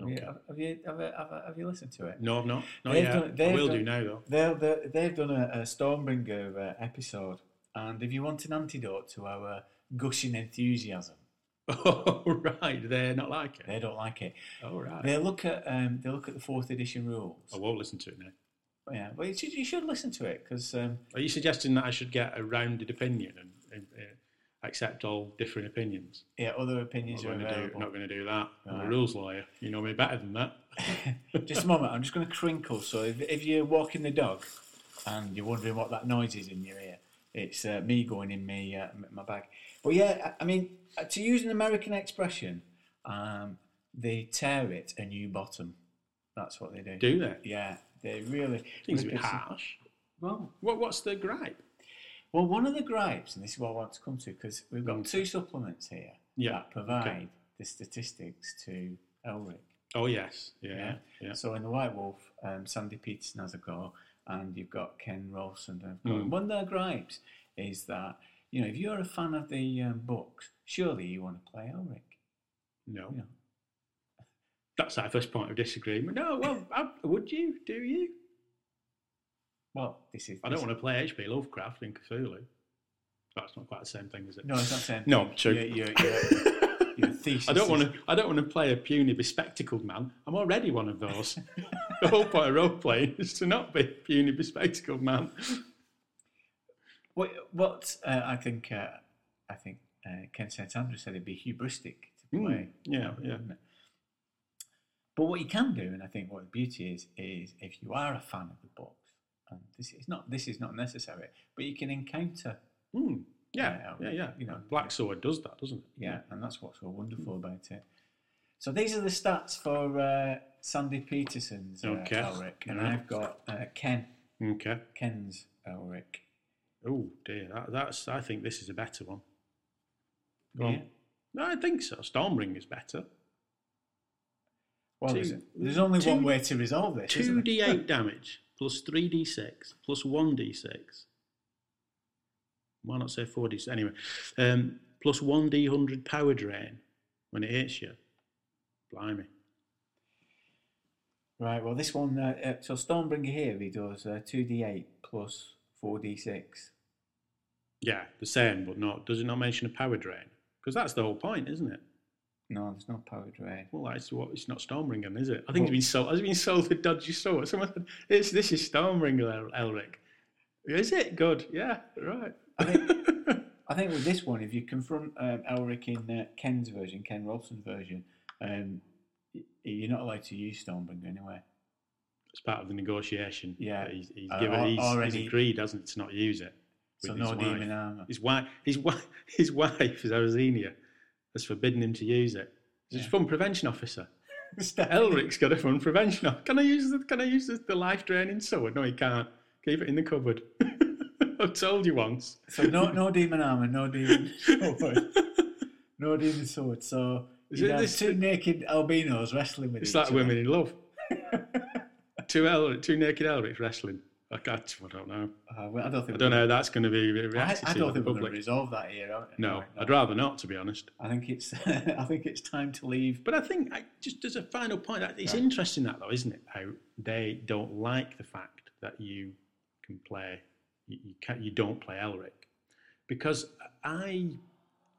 Have, you, Okay. have, you, have, you, have, you, have you listened to it? No, I've not. Not They've yet. done- I will done- do now though. They're, they're, they've done a, a Stormbringer uh, episode, and if you want an antidote to our gushing enthusiasm, Oh, right. They're not like it. they don't like it. Oh, right. They look at um, they look at the fourth edition rules. I won't listen to it now. Yeah, well, you should, you should listen to it because um, Are you suggesting that I should get a rounded opinion and, and uh, accept all different opinions? yeah, other opinions I'm not are going to do, available. not going to do that. I'm a rules lawyer. You know me better than that. Just a moment, I'm just going to crinkle. So if, if you're walking the dog and you're wondering what that noise is in your ear, it's uh, me going in my uh, my bag. But yeah, I, I mean, uh, to use an American expression, um, they tear it a new bottom. That's what they do. Do they? Yeah, they really. Seems a bit harsh. Well, What, what's the gripe? well, one of the gripes, and this is what I want to come to, because we've got Okay. two supplements here Yeah, that provide the statistics to Elric. Oh, yes. Yeah. Yeah. So in the White Wolf, um, Sandy Petersen has a go, and you've got Ken Rolston. Mm. One of their gripes is that you know if you're a fan of the um, books, surely you want to play Elric. No. You know, That's our first point of disagreement. No, well, I, would you? Do you? well, this is. I don't want to play H.P. Lovecraft in Cthulhu. That's not quite the same thing, is it? No, it's not saying. No, true. Your, your, your, your thesis. I don't want to. I don't want to play a puny, bespectacled man. I'm already one of those. the whole point of role playing is to not be a puny, bespectacled man. What, what uh, I think, uh, I think uh, Ken St Andre said it'd be hubristic to Mm, play. yeah, you know, yeah. But what you can do, and I think what the beauty is, is if you are a fan of the books, and this is not this is not necessary, but you can encounter, Mm, yeah, Yeah, yeah, yeah. you know. Black Sword does that, doesn't it? yeah, and that's what's so wonderful about it. So these are the stats for uh, Sandy Petersen's uh, Okay. Elric, and Alright. I've got uh, Ken Okay. Ken's Elric. Oh dear, that, that's. I think this is a better one. Go Yeah. on. No, I think so. Stormring is better. Well, Two- there's, there's only two- one way to resolve this. Two d eight damage plus three d six plus one d six. Why not say four d six? Anyway, um, plus one d hundred power drain when it hits you. Blimey. Right, well, this one, uh, uh, so Stormbringer here, he does uh, 2d8 plus 4d6. Yeah, the same, but not. Does it not mention a power drain? Because that's the whole point, isn't it? No, there's no power drain. Well, that's what it's not Stormbringer, is it? I think Well- it's been sold. Has it been sold a dodgy store? Someone said, it's, "This is Stormbringer, Elric." Is it good? Yeah, right. I think, I think with this one, if you confront um, Elric in uh, Ken's version, Ken Rolston's version, um, you're not allowed to use Stormbringer anyway. it's part of the negotiation. Yeah. he's, he's Uh, given. or- he's, or he's agreed, hasn't he, to not use it. So his no wife. demon armor. His wife, his wife, his wife, Zarozinia, has forbidden him to use it. He's a fun prevention officer. Mister Elric's got a fun prevention. officer. Can I use the, Can I use the, the life draining sword? No, he can't. Keep it in the cupboard. I've told you once. So no, no demon armor, no demon sword, no demon sword. So Is you it have this- two naked albinos wrestling with It's each like other. women in love. two El, two naked Elrics wrestling. I, I don't know. Uh, well, I don't think. I don't know that's going to be I, I don't think we're going to resolve that here. No, no. I'd rather not, to be honest. I think it's. I think it's time to leave. But I think, I, just as a final point, it's Right. interesting that though, isn't it? How they don't like the fact that you can play, you, you can you don't play Elric, because I,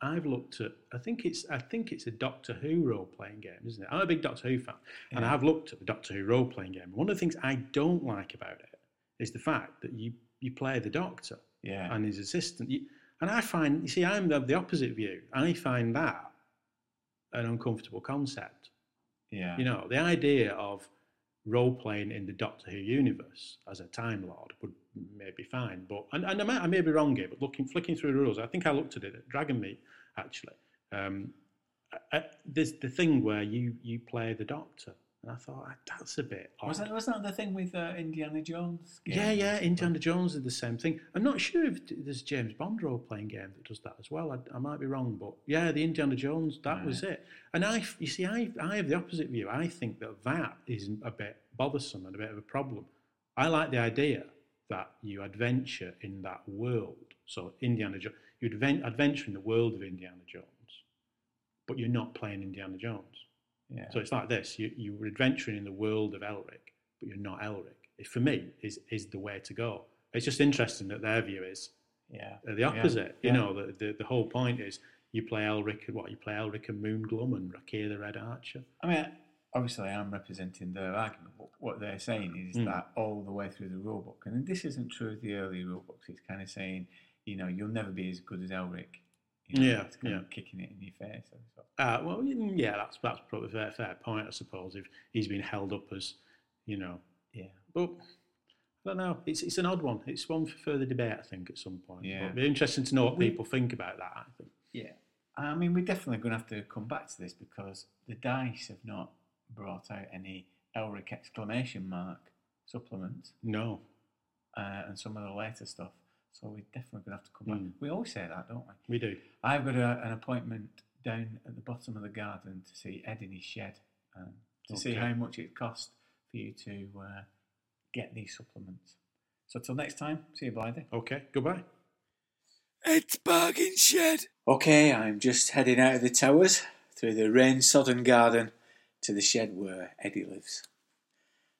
I've looked at, I think it's, I think it's a Doctor Who role playing game, isn't it? I'm a big Doctor Who fan, and I've looked at the Doctor Who role playing game. One of the things I don't like about it is the fact that you you play the Doctor Yeah. and his assistant. You, and I find, you see, I'm of the opposite view. I find that an uncomfortable concept. yeah. You know, the idea of role playing in the Doctor Who universe as a Time Lord would maybe fine, but and, and I, may, I may be wrong here, but looking flicking through the rules, I think I looked at it at Dragonmeet actually. Um, I, I, there's the thing where you you play the Doctor, and I thought "Ah, that's a bit. Was odd." that was that the thing with uh, Indiana Jones? Yeah, game? yeah. Indiana Jones did the same thing. I'm not sure if there's a James Bond role playing game that does that as well. I, I might be wrong, but yeah, the Indiana Jones that was it. And I, you see, I, I have the opposite view. I think that that is a bit bothersome and a bit of a problem. I like the idea that you adventure in that world. So Indiana Jones, you advent, adventure in the world of Indiana Jones, but you're not playing Indiana Jones. Yeah. So it's like this: you you were adventuring in the world of Elric, but you're not Elric. It, for me, is is the way to go. It's just interesting that their view is yeah. the opposite. Yeah. You know, the, the the whole point is you play Elric. and What you play Elric and Moonglum and Rackhir the Red Archer. I mean, obviously, I'm representing their argument. But what they're saying is Mm. that all the way through the rulebook, and this isn't true of the early rulebooks. It's kind of saying, you know, you'll never be as good as Elric. You know, Yeah, it's kind yeah. of kicking it in your face. Uh, well, mm, yeah, that's that's probably a fair, fair point, I suppose. If he's been held up as, you know, Yeah. but I don't know. It's it's an odd one. It's one for further debate, I think, at some point. Yeah. But it'd be interesting to know what We- people think about that. I think. Yeah. I mean, we're definitely going to have to come back to this because the dice have not brought out any Elric exclamation mark supplements No. uh, and some of the later stuff. So we're definitely going to have to come back. Mm. We always say that, don't we? We do. I've got a, an appointment down at the bottom of the garden to see Ed in his shed um, to see how much it cost for you to uh, get these supplements. So till next time, see you, Blythe. Okay. Goodbye. It's bargain shed. Okay, I'm just heading out of the towers through the rain sodden garden to the shed where Eddy lives.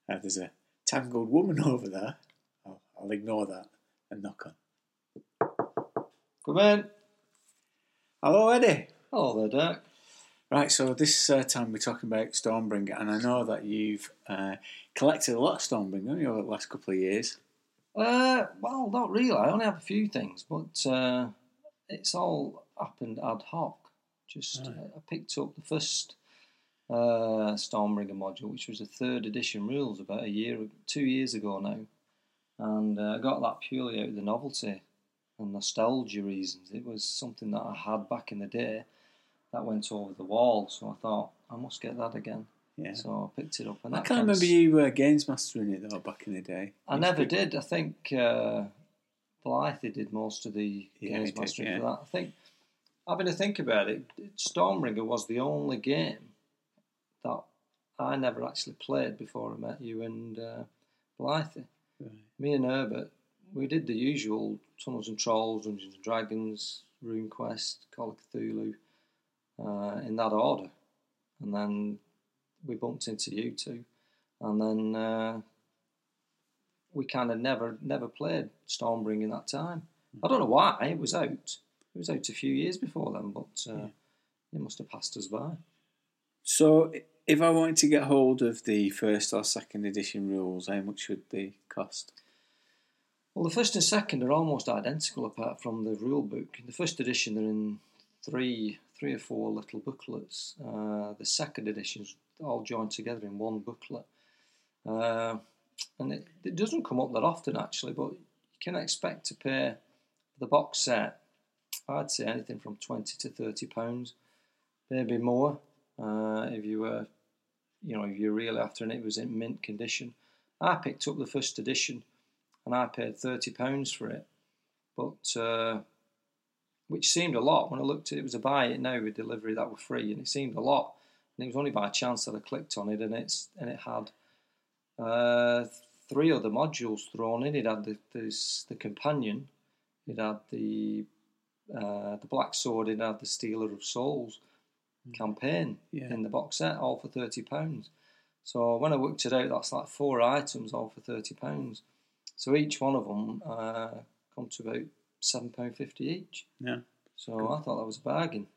Now, there's a tangled woman over there. I'll, I'll ignore that and knock on. Come in. Hello, Eddy. Hello there, Dirk. Right, so this uh, time we're talking about Stormbringer, and I know that you've uh, collected a lot of Stormbringer haven't you, over the last couple of years. Uh, well, not really. I only have a few things, but uh, it's all happened ad hoc. Just Right. uh, I picked up the first uh, Stormbringer module, which was the third edition rules about a year, two years ago now, and uh, I got that purely out of the novelty and nostalgia reasons. It was something that I had back in the day that went over the wall, so I thought I must get that again. Yeah. So I picked it up, and I can't remember you uh, games mastering it though back in the day. I never did. I think uh, Blythe did most of the Yeah, games did, mastering yeah. for that. I think, having to think about it, Stormbringer was the only game that I never actually played before I met you and uh, Blythe. Right. Me and Herbert, we did the usual Tunnels and Trolls, Dungeons and Dragons, RuneQuest, Call of Cthulhu, uh, in that order. And then we bumped into you two. And then uh, we kind of never never played Stormbringer that time. I don't know why. It was out. It was out a few years before then, but uh, it must have passed us by. So, if I wanted to get hold of the first or second edition rules, how much would they cost? Well, the first and second are almost identical, apart from the rule book. In the first edition, they're in three, three or four little booklets. Uh, the second edition's all joined together in one booklet, uh, and it, it doesn't come up that often actually. But you can expect to pay the box set, I'd say anything from twenty to thirty pounds, maybe more. Uh, if you were, you know, if you're really after and it was in mint condition. I picked up the first edition, and I paid thirty pounds for it, but uh, which seemed a lot when I looked at it. It was a buy it now with delivery that were free, and it seemed a lot. And it was only by chance that I clicked on it, and it's and it had uh, three other modules thrown in. It had the this, the companion, it had the uh, the Black Sword, it had the Stealer of Souls campaign Yeah. in the box set, all for thirty pounds. So when I worked it out, that's like four items, all for thirty pounds. So each one of them uh, come to about seven pound fifty each. Yeah. So I thought that was a bargain.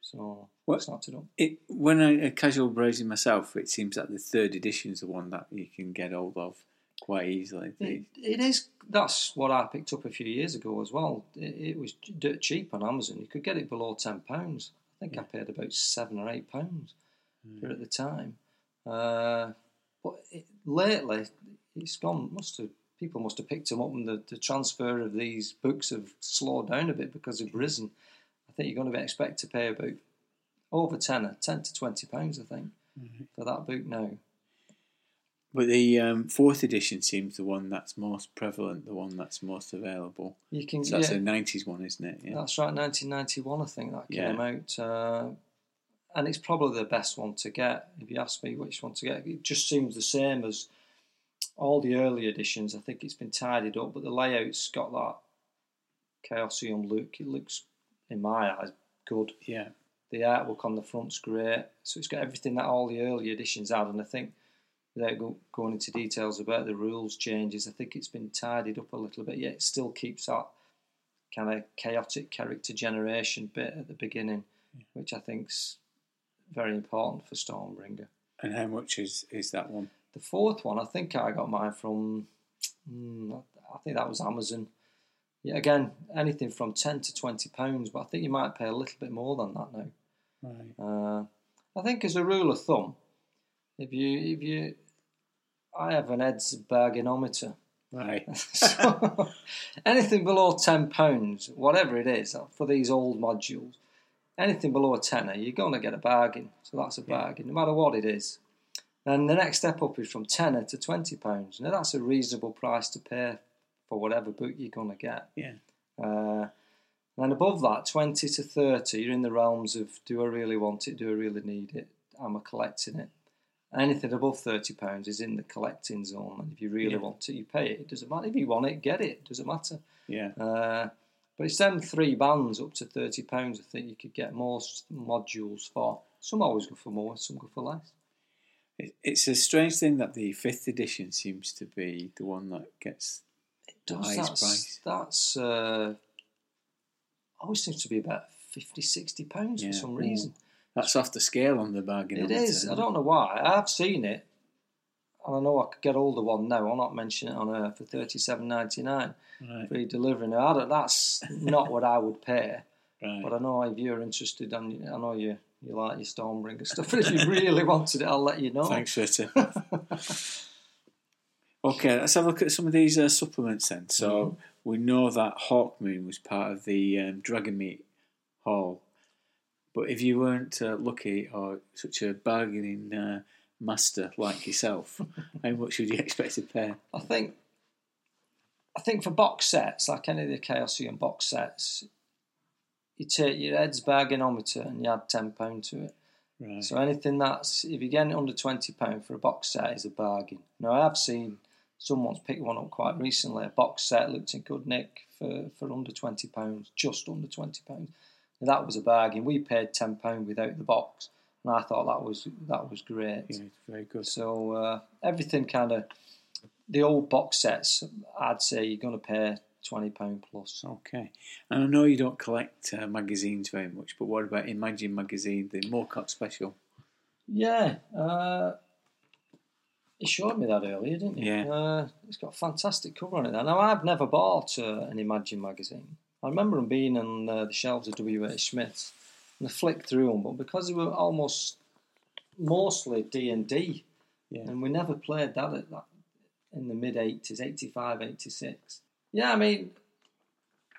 So What- snapped it up. It, when I a casual browsing myself, it seems that the third edition is the one that you can get hold of quite easily. It, it is. That's what I picked up a few years ago as well. It, it was dirt cheap on Amazon. You could get it below ten pounds. I think I paid about seven or eight pounds for it at the time. Uh, but it, lately, it's gone. Must have people must have picked them up, and the, the transfer of these books have slowed down a bit because they've risen. I think you're going to be expected to pay about over 10 to twenty pounds. I think for that book now. But the um, fourth edition seems the one that's most prevalent, the one that's most available. You can So that's yeah. a '90s one, isn't it? Yeah. That's right, 1991, I think that Yeah. came out. Uh, and it's probably the best one to get. If you ask me which one to get, it just seems the same as all the early editions. I think it's been tidied up, but the layout's got that Chaosium look. It looks, in my eyes, good. yeah. The artwork on the front's great. So it's got everything that all the early editions had. And I think, without go, going into details about the rules changes, I think it's been tidied up a little bit. Yet it still keeps that kind of chaotic character generation bit at the beginning, which I think's very important for Stormbringer. And how much is, is that one? The fourth one, I think I got mine from, mm, I think that was Amazon. Yeah, again, anything from ten to twenty pounds, but I think you might pay a little bit more than that now. Right. Uh, I think as a rule of thumb, if you if you, I have an Ed's bargainometer. Right. so anything below ten pounds, whatever it is, for these old modules, anything below a tenner, you're going to get a bargain. So that's a bargain, no matter what it is. And the next step up is from tenner to twenty pounds. Now that's a reasonable price to pay for whatever book you're going to get. Yeah. Uh, and above that, 20 to 30, you're in the realms of do I really want it? Do I really need it? Am I collecting it? Anything above £30 is in the collecting zone. And if you really Yeah. want it, you pay it. It doesn't matter. If you want it, get it. It doesn't matter. Yeah. Uh, but it's them three bands up to £30, I think you could get most modules for. Some always go for more, some go for less. It, it's a strange thing that the fifth edition seems to be the one that gets the Does highest that's, price. That's uh, always seems to be about 50 60 pounds Yeah. for some reason. That's off the scale on the bargain. It is. I don't know why. I've seen it, and I know I could get hold of one now. I'll not mention it on air for thirty seven ninety nine Right. free delivery. Now, I don't, that's not what I would pay, Right. but I know if you're interested, and I know you you like your Stormbringer stuff. But if you really wanted it, I'll let you know. Thanks for it. okay, let's have a look at some of these uh, supplements then. So Mm-hmm. we know that Hawkmoon was part of the um, Dragonmeet haul, but if you weren't uh, lucky or such a bargaining uh, master like yourself, how much would you expect to pay? I think. I think for box sets, like any of the Chaosium box sets, you take your head's bargainometer and you add ten pound to it. Right. So anything that's if you're getting under twenty pound for a box set is a bargain. Now I have seen someone's picked one up quite recently. A box set looked in good nick for, for under twenty pounds, just under twenty pounds. That was a bargain. We paid ten pound without the box, and I thought that was that was great. yeah, very good. So uh, everything kind of the old box sets, I'd say you're going to pay twenty pound plus. Okay, and I know you don't collect uh, magazines very much, but what about Imagine magazine, the Moorcock special? Yeah, uh, you showed me that earlier, didn't you? Yeah. Uh, it's got a fantastic cover on it. Now, I've never bought uh, an Imagine magazine. I remember them being on uh, the shelves of W.H. Smith's, and I flicked through them, but because they were almost mostly D and D, and we never played that at that in the mid '80s, '85, '86. Yeah, I mean,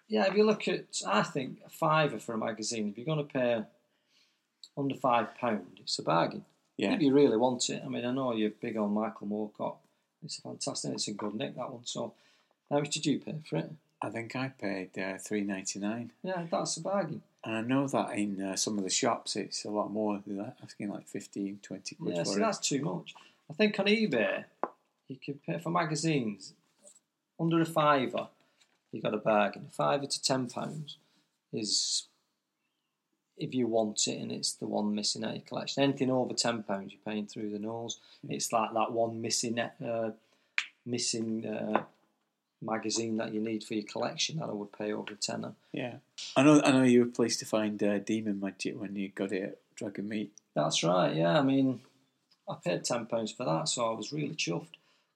yeah, if you look at, I think a fiver for a magazine. If you're going to pay under five pound, it's a bargain. Yeah. If you really want it. I mean, I know you're big on Michael Moorcock. It's a fantastic. It's a good nick that one. So, how much did you pay for it? I think I paid uh, three ninety nine, Yeah, that's a bargain. and I know that in uh, some of the shops it's a lot more. They're asking like 15, 20 quid Yeah, so that's too much. I think on eBay, you can pay for magazines under a fiver. You got a bargain. A fiver to ten pounds is if you want it, and it's the one missing out of your collection. Anything over ten pounds, you're paying through the nose. It's like that one missing uh, missing uh, magazine that you need for your collection that I would pay over a tenner. Yeah, I know. I know you were pleased to find uh, Demon Magic when you got it at Dragonmeet. That's right. Yeah, I mean, I paid ten pounds for that, so I was really chuffed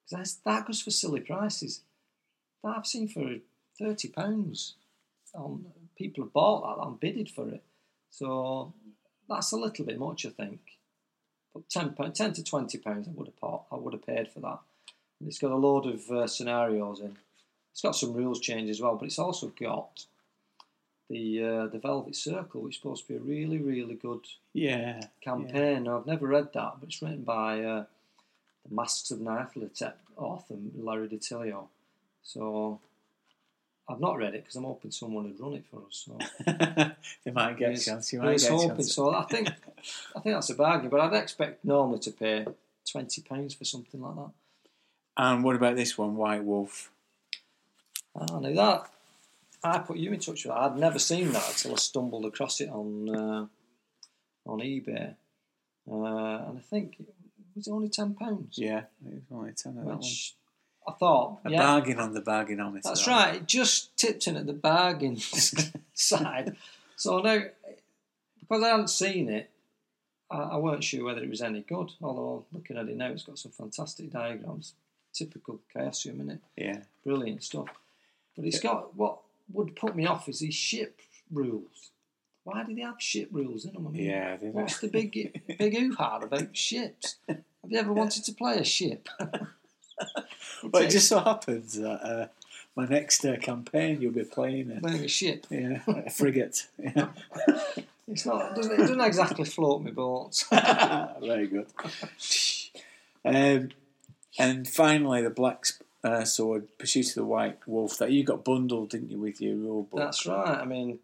because that goes for silly prices. That I've seen for thirty pounds. People have bought that and bidded for it, so that's a little bit much, I think. But ten pound, ten to twenty pounds, I would have bought, I would have paid for that. And it's got a load of uh, scenarios in. It's got some rules change as well, but it's also got the uh, the Velvet Circle, which is supposed to be a really, really good Yeah, campaign. Now, I've never read that, but it's written by uh, the Masks of Nyarlathotep author Larry DiTillio. So I've not read it because I'm hoping someone would run it for us. So they might get a chance. You might get hoping. chance. So I think I think that's a bargain, but I'd expect normally to pay twenty pounds for something like that. And what about this one, White Wolf? I know that I put you in touch with that. I'd never seen that until I stumbled across it on uh, on eBay, uh, and I think it was only ten pounds. Yeah, it was only ten of that one. which I thought, A yeah, bargain on the bargainometer. that's right. It just tipped in at the bargain side. So now, because I hadn't seen it, I, I weren't sure whether it was any good. Although looking at it now, it's got some fantastic diagrams, typical Chaosium in it, Yeah, brilliant stuff. But it's got what would put me off is these ship rules. Why do they have ship rules in them? I mean, yeah. What's the big big hoo-ha about ships? Have you ever wanted to play a ship? Well, it just so happens that uh, my next uh, campaign you'll be playing it. Playing a ship. Yeah, a frigate. Yeah. It's not. It doesn't, it doesn't exactly float me boats. Very good. Um, and finally, the Black uh, Sword, Pursuit of the White Wolf, that you got bundled, didn't you, with your rule book? That's right. I mean,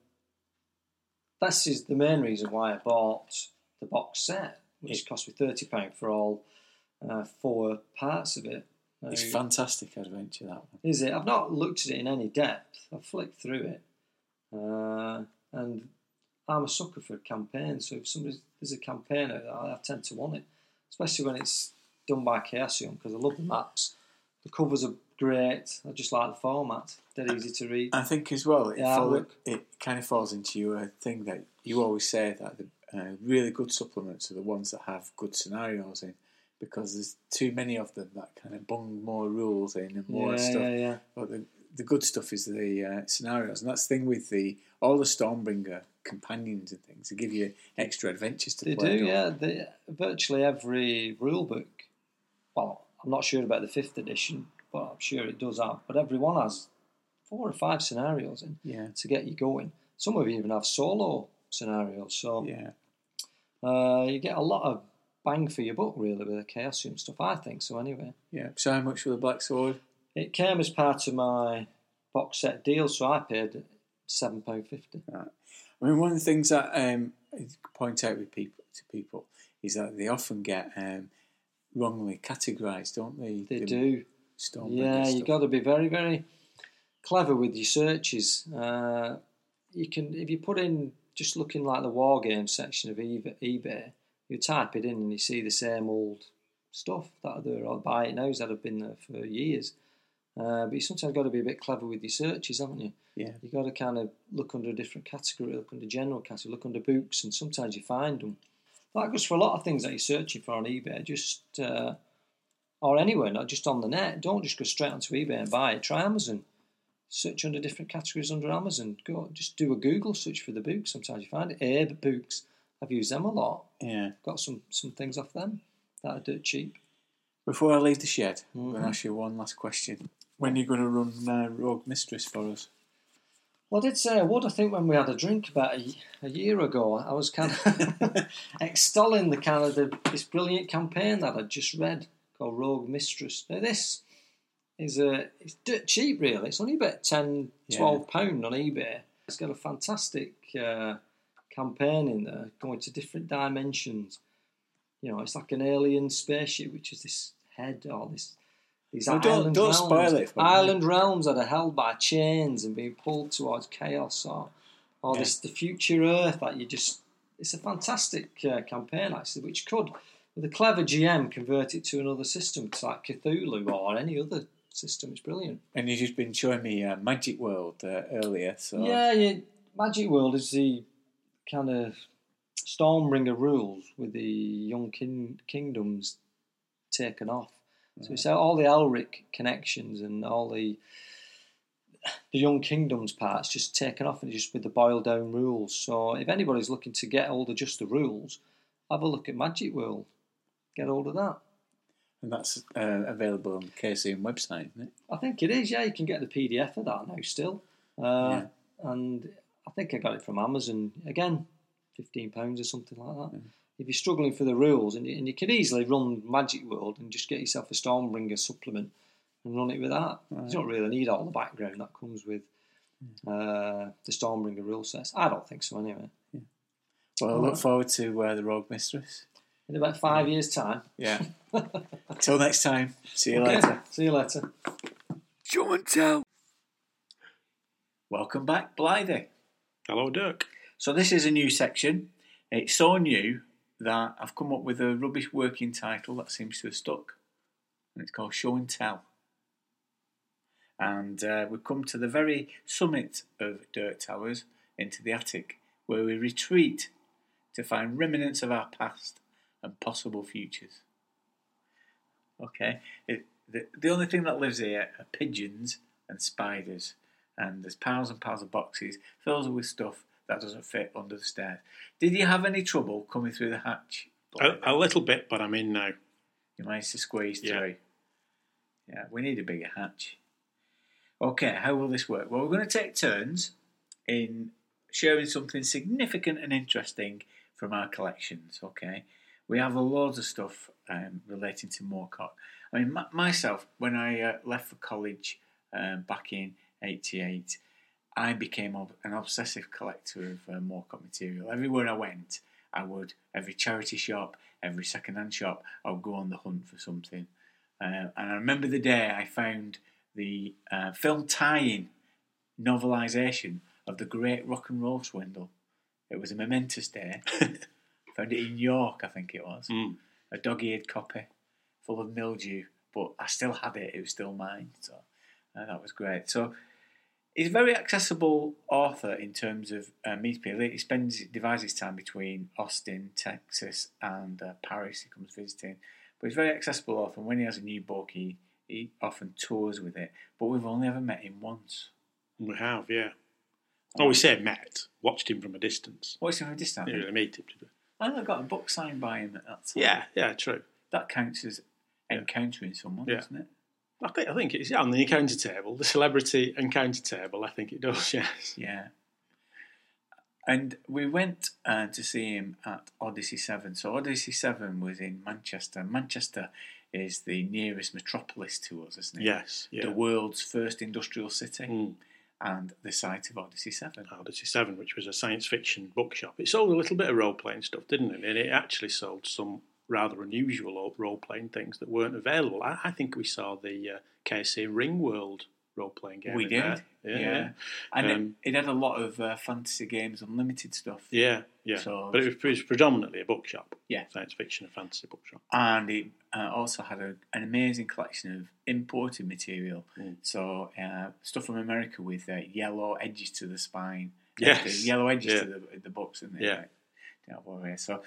this is the main reason why I bought the box set, which cost me thirty pound for all uh, four parts of it. It's Now, fantastic adventure, that one. Is it? I've not looked at it in any depth. I've flicked through it, uh, and I'm a sucker for a campaign. So if somebody there's a campaign out there, I tend to want it, especially when it's done by Chaosium because I love the maps. The covers are great. I just like the format. Dead easy to read. I think as well, it, Yeah, it kind of falls into your thing that you always say that the uh, really good supplements are the ones that have good scenarios in, because there's too many of them that kind of bung more rules in and more yeah, stuff. yeah, yeah. But the, the good stuff is the uh, scenarios, and that's the thing with the all the Stormbringer companions and things. They give you extra adventures to They play. do, yeah. They, virtually every rule book. Well, I'm not sure about the fifth edition, but I'm sure it does have. But every one has four or five scenarios in Yeah, to get you going. Some of you even have solo scenarios, so yeah, uh, you get a lot of bang for your buck, really, with the Chaosium stuff. I think so, anyway. yeah. So how much for the Black Sword? It came as part of my box set deal, so I paid seven pound fifty. I mean, one of the things that um, I point out with people to people is that they often get um, wrongly categorised, don't they? They The do. Yeah, you've got to be very, very clever with your searches. Uh, you can, if you put in just looking like the war game section of eBay, eBay, you type it in and you see the same old stuff that are there. Or buy it nows that have been there for years. Uh, but you sometimes got to be a bit clever with your searches, haven't you? Yeah. You got to kind of look under a different category, look under general category, look under books, and sometimes you find them. That goes for a lot of things that you're searching for on eBay. Just uh, or anywhere, not just on the net. Don't just go straight onto eBay and buy it. Try Amazon. Search under different categories under Amazon. Go just do a Google search for the books. Sometimes you find it. Abe books. I've used them a lot. Yeah. Got some some things off them that are dirt cheap. Before I leave the shed, I'm going to ask you one last question. When are you going to run uh, Rogue Mistress for us? Well, I did say I would. I think when we had a drink about a, a year ago, I was kind of extolling the kind of the, this brilliant campaign that I'd just read called Rogue Mistress. Now this is a it's dirt cheap, really. It's only about 10, 12 pound on eBay. It's got a fantastic uh, campaign in there, going to different dimensions. You know, it's like an alien spaceship, which is this head or this these Well, don't- island don't realms, spoil it for me. island realms that are held by chains and being pulled towards chaos, or or Yeah. this the future Earth that you just. It's a fantastic uh, campaign actually, which could, with a clever GM, convert it to another system, it's like Cthulhu or any other system. It's brilliant. And you've just been showing me uh, Magic World uh, earlier, so Yeah, yeah. Magic World is the kind of Stormbringer rules with the Young king- Kingdoms taken off. So it's all the Elric connections and all the the Young Kingdoms parts just taken off and just with the boiled down rules. So if anybody's looking to get hold of just the rules, have a look at Magic World. Get hold of that. and that's uh, available on the KCM website, isn't it? I think it is. Yeah, you can get the PDF of that now still. Uh, And I think I got it from Amazon again, fifteen pounds or something like that. If you're struggling for the rules, and you, and you can easily run Magic World and just get yourself a Stormbringer supplement and run it with that. You don't really need all the background that comes with uh, the Stormbringer rule sets. I don't think so anyway. Well, I look forward to uh, the Rogue Mistress. In about five years' time. Yeah. Till next time. See you Okay, later. See you later. Show and tell. Welcome back, Blythe. Hello, Dirk. So this is a new section. It's so new that I've come up with a rubbish working title that seems to have stuck, and it's called Show and Tell. And uh, we've come to the very summit of Dirt Towers, into the attic, where we retreat to find remnants of our past and possible futures. Okay, it, the, the only thing that lives here are pigeons and spiders, and there's piles and piles of boxes filled with stuff that doesn't fit under the stairs. Did you have any trouble coming through the hatch? A, a little bit, but I'm in now. You managed to squeeze Yeah. through. Yeah, we need a bigger hatch. Okay, how will this work? Well, we're going to take turns in sharing something significant and interesting from our collections. Okay, we have a lot of stuff um, relating to Moorcock. I mean, m- myself, when I uh, left for college um, back in '88, I became an obsessive collector of uh, Moorcock material. Everywhere I went, I would every charity shop, every second-hand shop, I would go on the hunt for something. Uh, and I remember the day I found the uh, film tie-in novelisation of the Great Rock and Roll Swindle. It was a momentous day. found it in York, I think it was. Mm. A dog-eared copy, full of mildew, but I still had it. It was still mine, so uh, that was great. So he's a very accessible author in terms of uh, people. He spends divides his time between Austin, Texas, and uh, Paris. He comes visiting, but he's a very accessible author. And when he has a new book, he he often tours with it. But we've only ever met him once. We have, yeah. Oh, we say met. Watched him from a distance. What's him from a distance? Didn't really meet him, did we? I got a book signed by him at that time. Yeah, yeah, true. that counts as encountering someone, Yeah. doesn't it? I think, I think it's yeah, on the encounter table, the celebrity encounter table. I think it does. Yes. Yeah. And we went uh, to see him at Odyssey 7. So, Odyssey 7 was in Manchester. Manchester is the nearest metropolis to us, isn't it? Yes. Yeah. The world's first industrial city Mm. and the site of Odyssey 7. Odyssey Seven, which was a science fiction bookshop. It sold a little bit of role playing stuff, didn't it? And it actually sold some rather unusual role playing things that weren't available. I, I think we saw the uh, KC Ring World role playing game. we did. Yeah. Yeah. And Um, it, it had a lot of uh, fantasy games, unlimited stuff. Yeah. Yeah. So- but it was, predominantly a bookshop. Yeah. Science fiction and fantasy bookshop. and it uh, also had a, an amazing collection of imported material. Mm. So uh, stuff from America with uh, yellow edges to the spine, Yes. the yellow edges Yeah. to the, the books, and Yeah. yeah. So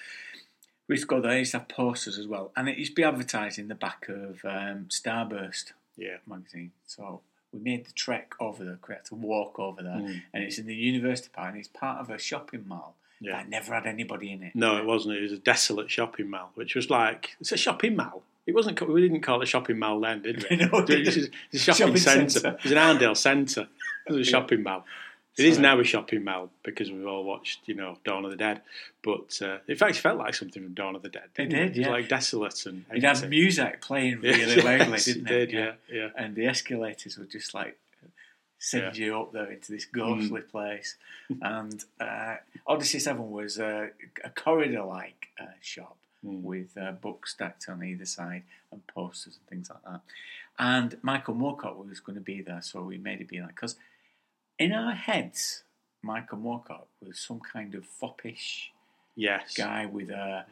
we used to go there. Used to have posters as well, and it used to be advertised in the back of um, Starburst Yeah. magazine. So we made the trek over there. We had to walk over there, Mm. and it's in the university park. And it's part of a shopping mall Yeah. that never had anybody in it. No, it wasn't. It was a desolate shopping mall, which was like it's a shopping mall. It wasn't. We didn't call it a shopping mall then, did we? No, we It was didn't. a shopping, Shopping centre. centre. It was an Arndale centre. It was a shopping mall. It is now a shopping mall because we've all watched, you know, Dawn of the Dead. But uh, it felt like something from Dawn of the Dead. It didn't did, It was yeah. like desolate and It had music playing Yeah, really loudly, didn't it it? did, yeah, yeah. And the escalators would just like send you up there into this ghostly Mm. place. and uh, Odyssey 7 was a corridor like uh, shop Mm. with uh, books stacked on either side and posters and things like that. And Michael Moorcock was going to be there, so we made it be like, because in our heads, Michael Moorcock was some kind of foppish Yes. guy with a,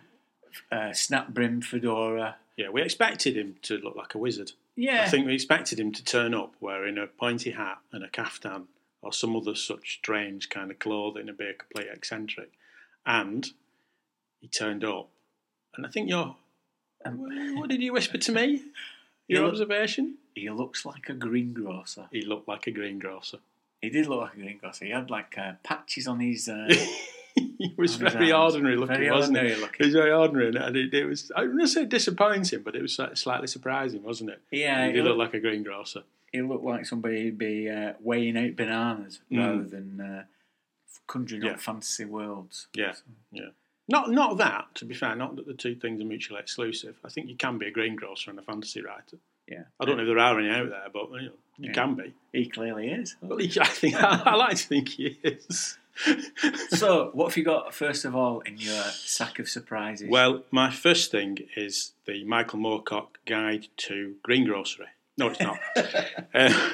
a snap brim fedora. Yeah, we expected him to look like a wizard. Yeah. I think we expected him to turn up wearing a pointy hat and a caftan or some other such strange kind of clothing and be a complete eccentric. And he turned up. And I think you're. Um, what did you whisper to me? Your You look- observation? he looks like a greengrocer. He looked like a greengrocer. He did look like a green greengrocer. He had like uh, patches on his. Uh, he was very ordinary looking, Very wasn't ordinary he? looking. He was very ordinary, and it, it was. I wouldn't say disappointing, but it was slightly surprising, wasn't it? Yeah, he did look looked- like a greengrocer. he looked like somebody who'd be uh, weighing out bananas Mm. rather than uh, conjuring Yeah. up fantasy worlds. Yeah, yeah. Not not that. To be fair, not that the two things are mutually exclusive. I think you can be a greengrocer and a fantasy writer. Yeah, I don't know if there are any out there, but you, know, you Yeah. can be. he clearly is. Well, he- I think I, like to think he is. so, what have you got first of all in your sack of surprises? well, my first thing is the Michael Moorcock Guide to Greengrocery. No, it's not. Uh,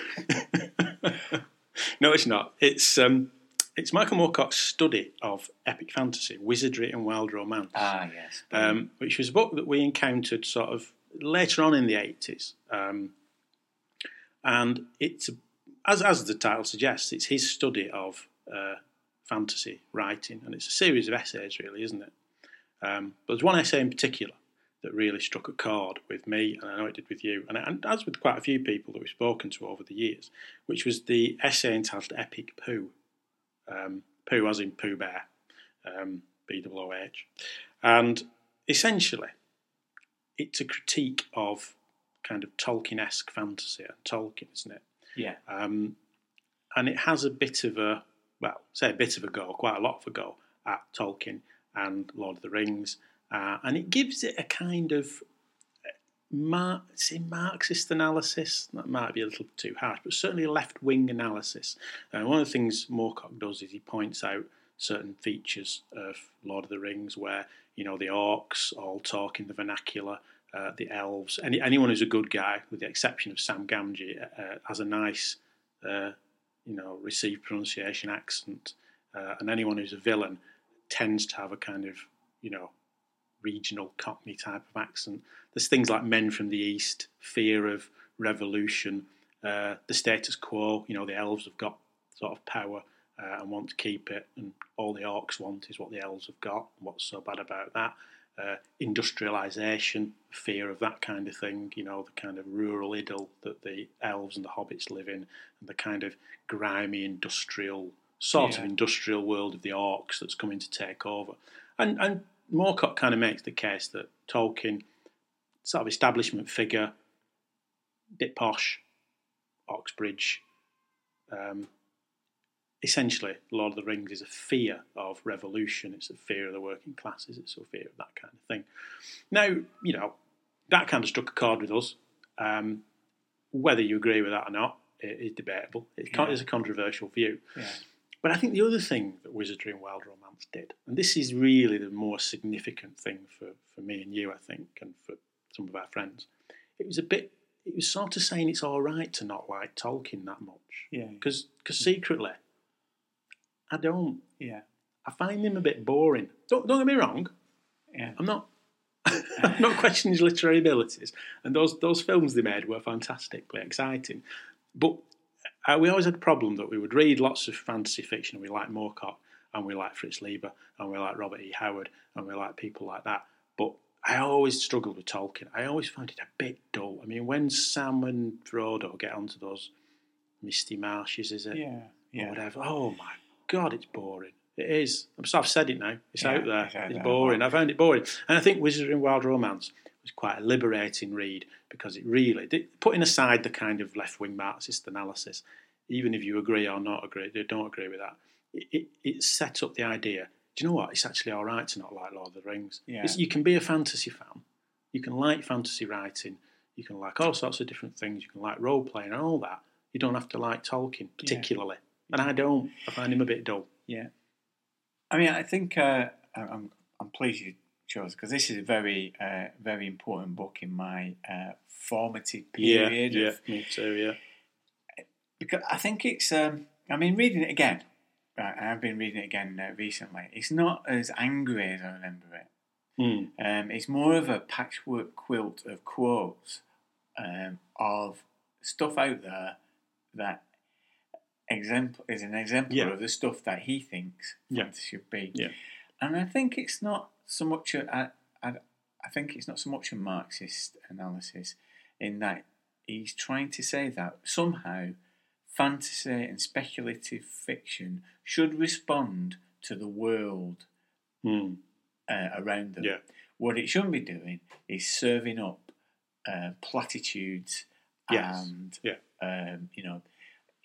no, it's not. It's um, it's Michael Moorcock's study of epic fantasy, wizardry, and wild romance. ah, yes. um, which was a book that we encountered sort of later on in the 80s. Um, and it's, as, as the title suggests, it's his study of uh, fantasy writing, and it's a series of essays, really, isn't it? Um, but there's one essay in particular that really struck a chord with me, and I know it did with you, and, and as with quite a few people that we've spoken to over the years, which was the essay entitled Epic Poo. Um, Pooh as in Pooh Bear, um. And essentially, it's a critique of kind of Tolkien-esque fantasy and Tolkien, isn't it? yeah. Um, and it has a bit of a, well, say a bit of a go, quite a lot of a go at Tolkien and Lord of the Rings, uh, and it gives it a kind of Mar- say Marxist analysis. That might be a little too harsh, but certainly a left-wing analysis. And one of the things Moorcock does is he points out certain features of Lord of the Rings, where you know the orcs all talk in the vernacular, uh, the elves, any, anyone who's a good guy, with the exception of Sam Gamgee, uh, has a nice, uh, you know, received pronunciation accent, uh, and anyone who's a villain tends to have a kind of, you know, regional Cockney type of accent. There's things like Men from the East, fear of revolution, uh, the status quo. You know, the elves have got sort of power uh, and want to keep it, and all the orcs want is what the elves have got. What's so bad about that? Uh, industrialisation, fear of that kind of thing. You know, the kind of rural idyll that the elves and the hobbits live in, and the kind of grimy industrial sort of industrial world of the orcs that's coming to take over. And and Moorcock kind of makes the case that Tolkien, sort of establishment figure, bit posh, Oxbridge, um, essentially, Lord of the Rings is a fear of revolution. It's a fear of the working classes. It's a fear of that kind of thing. Now, you know, that kind of struck a chord with us. Um, whether you agree with that or not it is debatable. It's, Yeah. it's a controversial view. Yeah. But I think the other thing that Wizardry and Wild Romance did, and this is really the more significant thing for, for me and you, I think, and for some of our friends, it was a bit, it was sort of saying it's all right to not like Tolkien that much. Yeah. Because secretly, I don't. Yeah. I find him a bit boring. Don't, don't get me wrong, Yeah. I'm not. I'm not questioning his literary abilities, and those those films they made were fantastically exciting. But uh, we always had a problem that we would read lots of fantasy fiction. We like Moorcock, and we like Fritz Leiber, and we like Robert E. Howard, and we like people like that. But I always struggled with Tolkien. I always found it a bit dull. I mean, when Sam and Frodo get onto those misty marshes, is it? Yeah. or Yeah. whatever. Oh my god, it's boring. It is. I'm sorry, I've said it now. It's Yeah, out there. it's out It's there. boring. I found it boring, and I think Wizardry and Wild Romance was quite a liberating read because it really, putting aside the kind of left wing Marxist analysis, even if you agree or not agree, they don't agree with that. It, it, it sets up the idea. Do you know what? It's actually all right to not like Lord of the Rings. Yeah. You can be a fantasy fan. You can like fantasy writing. You can like all sorts of different things. You can like role playing and all that. You don't have to like Tolkien particularly. And I don't. I find him a bit dull. Yeah. I mean, I think uh, I'm I'm pleased you chose because this is a very uh, very important book in my uh, formative period. yeah, of, me too. Yeah, because I think it's. Um, I mean, reading it again. Right, and I've been reading it again uh, recently. It's not as angry as I remember it. Mm. Um, it's more of a patchwork quilt of quotes um, of stuff out there that exempl- is an example Yeah. of the stuff that he thinks Yeah. fantasy should be. Yeah. And I think it's not so much a, I, I, I think it's not so much a Marxist analysis in that he's trying to say that somehow fantasy and speculative fiction should respond to the world Mm. uh, around them. Yeah. What it shouldn't be doing is serving up uh, platitudes Yes. and Yeah. um, you know,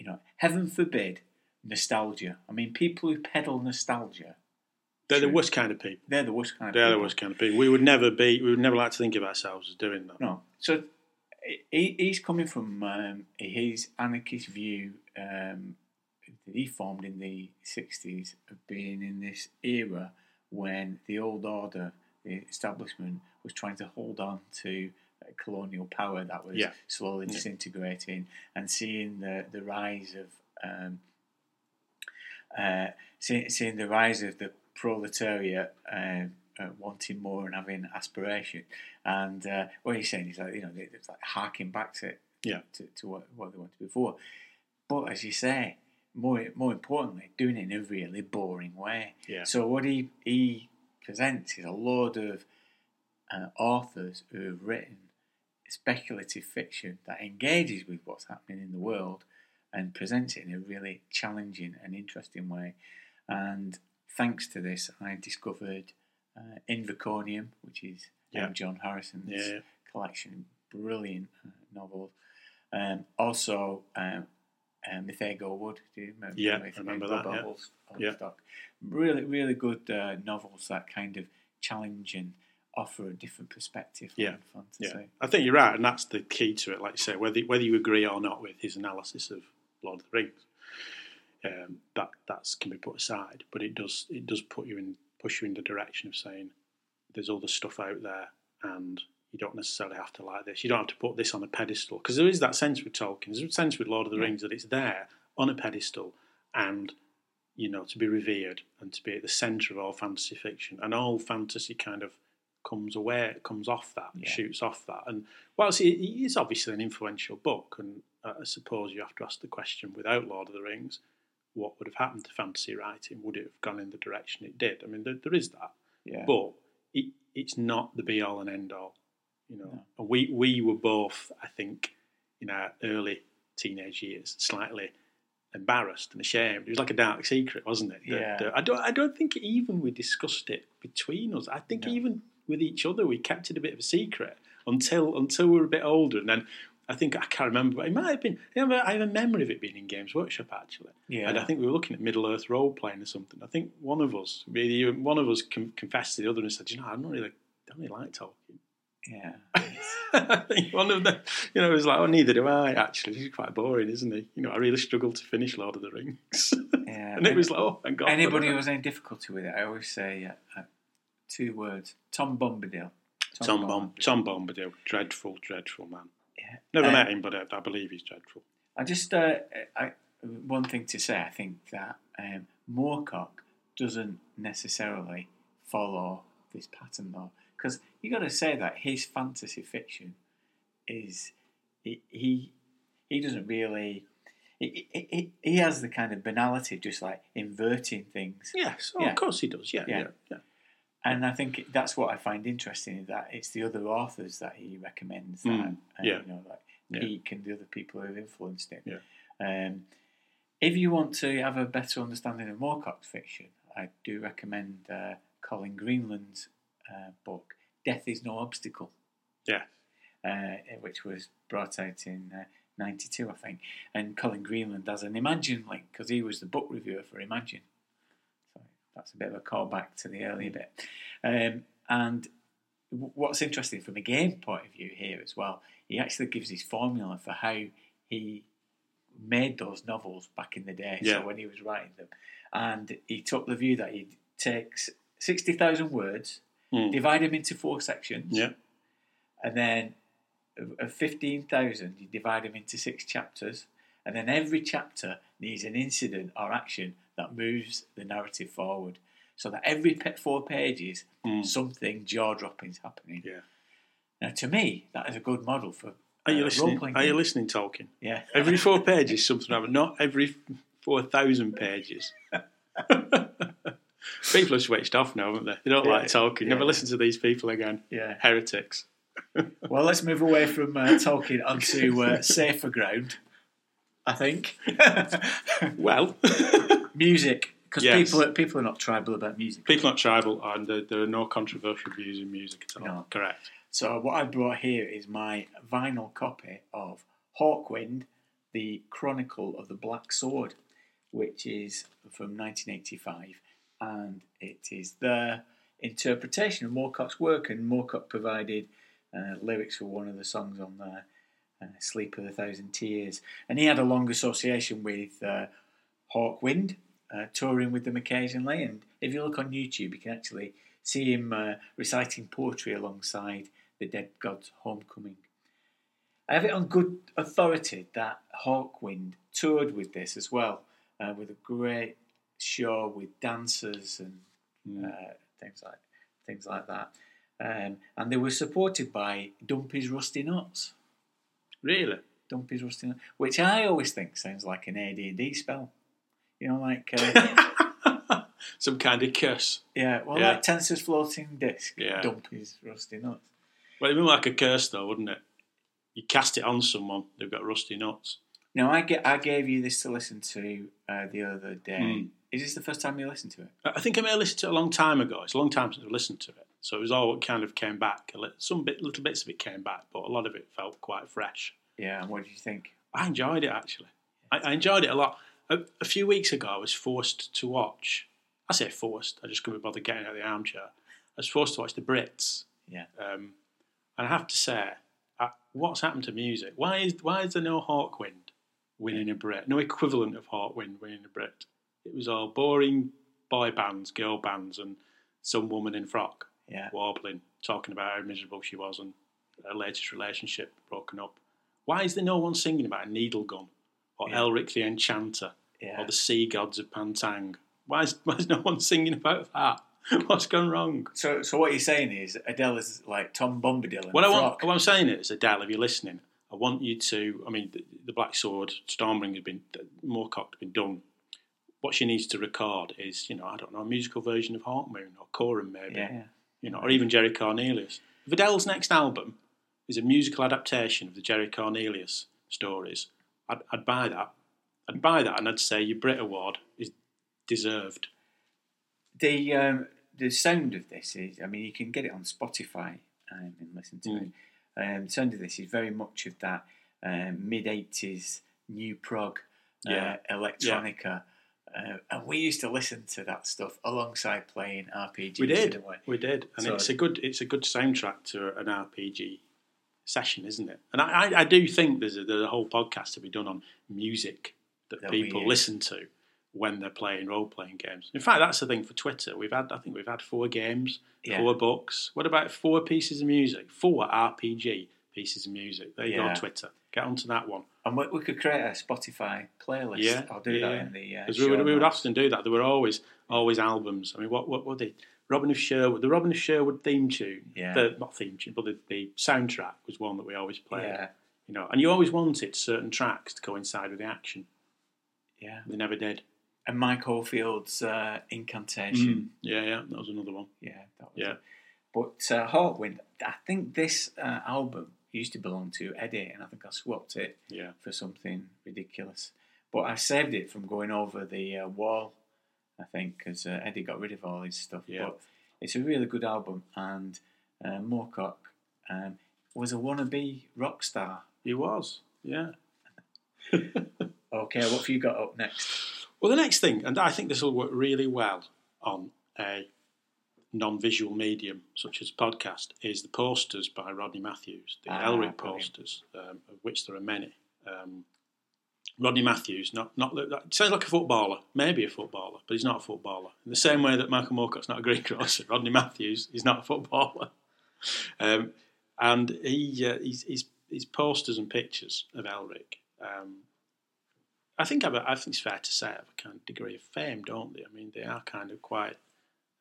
you know, heaven forbid nostalgia. I mean, people who peddle nostalgia, They're the worst kind of people. they're the worst kind of They're the worst kind of people. We would never be. We would never like to think of ourselves as doing that. No, so he, he's coming from um, his anarchist view um, that he formed in the '60s of being in this era when the old order, the establishment, was trying to hold on to colonial power that was Yeah. slowly Yeah. disintegrating, and seeing the the rise of um, uh, see, seeing the rise of the proletariat uh, uh, wanting more and having aspiration. And uh, what he's saying is like you know they- it's like harking back to Yeah. to, to what, what they wanted before. But as you say, more more importantly, doing it in a really boring way. Yeah. So what he he presents is a load of uh, authors who have written speculative fiction that engages with what's happening in the world and presents it in a really challenging and interesting way. And thanks to this, I discovered uh, Viriconium, which is Yeah. M. John Harrison's Yeah. collection, brilliant uh, novels. Um, also, um, uh, Mythago Wood. Do you remember? Yeah, I remember that, yeah. Yeah. Really, really good uh, novels that kind of challenge and offer a different perspective Yeah. Yeah, I think you're right, and that's the key to it. Like you say, whether whether you agree or not with his analysis of Lord of the Rings, um, that that's can be put aside. But it does it does put you in push you in the direction of saying there's other stuff out there, and you don't necessarily have to like this. You don't have to put this on a pedestal because there is that sense with Tolkien. There's a sense with Lord of the Yeah. Rings that it's there on a pedestal, and you know to be revered and to be at the centre of all fantasy fiction, and all fantasy kind of comes away, comes off that, Yeah. shoots off that. And whilst it is obviously an influential book, and I suppose you have to ask the question: without Lord of the Rings, what would have happened to fantasy writing? Would it have gone in the direction it did? I mean, there, there is that, Yeah. but it, it's not the be all and end all. You know, No. And we we were both, I think, in our early teenage years, slightly embarrassed and ashamed. It was like a dark secret, wasn't it? That, Yeah. uh, I don't. I don't think even we discussed it between us. I think No. even with each other, we kept it a bit of a secret until until we were a bit older, and then. I think I can't remember, but it might have been. I have a, I have a memory of it being in Games Workshop actually, Yeah. and I think we were looking at Middle Earth role playing or something. I think one of us, really, one of us con- confessed to the other and said, "You know, I don't really, don't really like Tolkien." yeah. I think one of them, you know, was like, "Oh, neither do I." Actually, he's quite boring, isn't he? You know, I really struggled to finish Lord of the Rings, yeah. and it was like, "Oh, thank God." Anybody who has any difficulty with it, I always say uh, two words: Tom Bombadil. Tom Bomb, Tom Bombadil, dreadful, dreadful man. Yeah. Never Uh, met him, but I, I believe he's dreadful. I just uh, I, one thing to say. I think that um, Moorcock doesn't necessarily follow this pattern though, because you got to say that his fantasy fiction is he he, he doesn't really. He, he, he- has the kind of banality, of just like inverting things. Yes, oh, Yeah. of course he does. Yeah, Yeah. yeah, yeah. And I think that's what I find interesting is that it's the other authors that he recommends that, Mm, uh, yeah. you know, like Yeah. Peake and the other people who have influenced him. Yeah. Um, if you want to have a better understanding of Moorcock's fiction, I do recommend uh, Colin Greenland's uh, book, Death is No Obstacle, Yeah. uh, which was brought out in uh, 92, I think. And Colin Greenland has an Imagine link because he was the book reviewer for Imagine. That's a bit of a callback to the earlier bit. Um, and w- what's interesting from a game point of view here as well, he actually gives his formula for how he made those novels back in the day. Yeah. So when he was writing them, and he took the view that he takes take s- 60,000 words, Mm. divide them into four sections, Yeah. and then of- of 15,000, you divide them into six chapters, and then every chapter needs an incident or action that moves the narrative forward. So that every four pages, Mm. something jaw dropping is happening. Yeah. Now, to me, that is a good model for Are you uh, listening? Are you listening, Tolkien? Yeah. Every four pages, something happened. Not every four thousand pages. people have switched off now, haven't they? They don't Yeah, like talking. Never yeah. listen to these people again. Yeah. Heretics. Well, let's move away from uh, Tolkien onto uh, safer ground. I think Well, music, because Yes. people people are not tribal about music. people are not tribal, and there, there are no controversial views in music at all. No. Correct. So what I've brought here is my vinyl copy of Hawkwind, the Chronicle of the Black Sword, which is from 1985, and it is their interpretation of Moorcock's work, and Moorcock provided uh, lyrics for one of the songs on there, "Sleep of a Thousand Tears," and he had a long association with uh, Hawkwind, uh, touring with them occasionally. And if you look on YouTube, you can actually see him uh, reciting poetry alongside the Dead God's Homecoming. I have it on good authority that Hawkwind toured with this as well, uh, with a great show with dancers and uh, things like things like that. Um, and they were supported by Dumpy's Rusty Nuts. Really? Dumpy's Rusty Nuts, which I always think sounds like an AD&D spell. You know, like uh, Some kind of curse. yeah, well, Yeah. like Tenser's floating disc. Yeah. Dumpy's Rusty Nuts. Well, it'd be like a curse, though, wouldn't it? You cast it on someone, they've got rusty nuts. Now, I get, I gave you this to listen to uh, the other day. Hmm. Is this the first time you listened to it? I think I may have listened to it a long time ago. It's a long time since I've listened to it. So it was all kind of came back. Some bit, little bits of it came back, but a lot of it felt quite fresh. Yeah, and what did you think? I enjoyed it actually. I, I enjoyed it a lot. A, a few weeks ago, I was forced to watch. I say forced. I just couldn't bother getting out of the armchair. I was forced to watch the Brits, Yeah. um, and I have to say, uh, what's happened to music? Why is why is there no Hawkwind winning a Brit? No equivalent of Hawkwind winning a Brit. It was all boring boy bands, girl bands, and some woman in frock Yeah. warbling, talking about how miserable she was and her latest relationship broken up. Why is there no one singing about a needle gun or Yeah. Elric the Enchanter Yeah. or the sea gods of Pantang? Why is, why is no one singing about that? What's gone wrong? So, so what you're saying is Adele is like Tom Bombadil. in What, I want, what I'm saying is, Adele, if you're listening, I want you to. I mean, the, the Black Sword, Stormbringer has been Moorcock has been done. What she needs to record is, you know, I don't know, a musical version of Hawkmoon or Corum maybe, yeah. You know, or even Jerry Cornelius. Vidal's next album is a musical adaptation of the Jerry Cornelius stories, I'd, I'd buy that. I'd buy that, and I'd say your Brit Award is deserved. The um, the sound of this is, I mean, you can get it on Spotify um, and listen to Mm. it. Um, the sound of this is very much of that um, mid '80s new prog, Yeah. uh, electronica. Uh, and we used to listen to that stuff alongside playing RPGs. We did, we? we did, and So- it's a good it's a good soundtrack to an RPG session, isn't it? And I, I, I do think there's a, there's a whole podcast to be done on music that That people listen to when they're playing role playing games. In fact, that's the thing for Twitter. We've had I think we've had four games, Yeah. four books. What about four pieces of music? Four RPG pieces of music. There you go Yeah. on Twitter. Get onto that one. And we, we could create a Spotify playlist. Yeah, I'll do yeah, that yeah. in the. uh, Because we would, we would often do that. There were always always albums. I mean, what what were they? Robin of Sherwood, the Robin of Sherwood theme tune, Yeah. the, not theme tune, but the, the soundtrack was one that we always played. Yeah, You know, and you always wanted certain tracks to coincide with the action. yeah. They never did. And Mike Oldfield's uh, Incantation. Yeah, yeah, that was another one. Yeah, that was Yeah. it. But uh, Hawkwind, I think this uh, album used to belong to Eddie, and I think I swapped it Yeah, for something ridiculous. But I saved it from going over the uh, wall, I think, because uh, Eddie got rid of all his stuff. Yeah. But it's a really good album, and uh, Moorcock um, was a wannabe rock star. he was. Yeah, okay, what have you got up next? Well, the next thing, and I think this will work really well on a non-visual medium such as podcast, is the posters by Rodney Matthews, the Ah, Elric posters, um, of which there are many. Um, Rodney Matthews, not not that- sounds like a footballer, maybe a footballer, but he's not a footballer. In the same way that Michael Moorcock's not a greengrocer, Rodney Matthews is not a footballer. Um, and he, uh, his, his, his posters and pictures of Elric, um, I think a, I think it's fair to say have a kind of degree of fame, don't they? I mean, they are kind of quite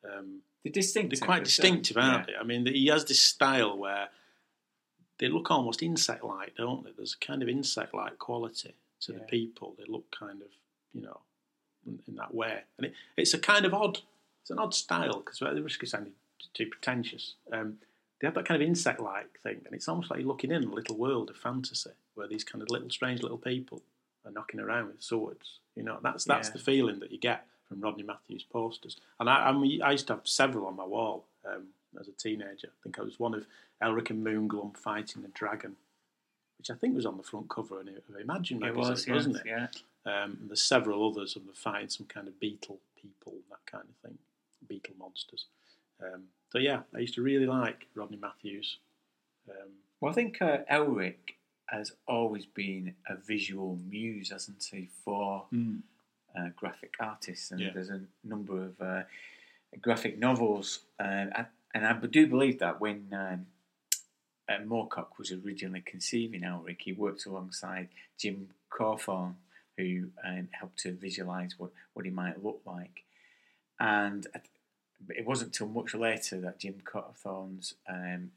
um, The distinctive. they're quite distinctive, aren't Yeah. they? I mean, he has this style where they look almost insect-like, don't they? There's a kind of insect-like quality to the people. They look kind of, you know, in, in that way, and it, it's a kind of odd, it's an odd style because at the risk of sounding too pretentious, um, they have that kind of insect-like thing, and it's almost like you're looking in a little world of fantasy where these kind of little strange little people are knocking around with swords. You know, that's that's Yeah. the feeling that you get from Rodney Matthews posters. And I, I, I used to have several on my wall um, as a teenager. I think I was one of Elric and Moonglum fighting a dragon, which I think was on the front cover of Imagine It magazine, was, yes, wasn't it? yeah. Um, and there's several others of them fighting some kind of beetle people, that kind of thing, beetle monsters. Um, so yeah, I used to really like Rodney Matthews. Um, Well, I think uh, Elric has always been a visual muse, hasn't he, for uh, graphic artists, and Yeah. there's a number of uh, graphic novels, uh, and- and I do believe that when um, uh, Moorcock was originally conceiving Elric, he worked alongside Jim Cawthorne, who um, helped to visualise what, what he might look like, and it wasn't until much later that Jim Cawthorne's um,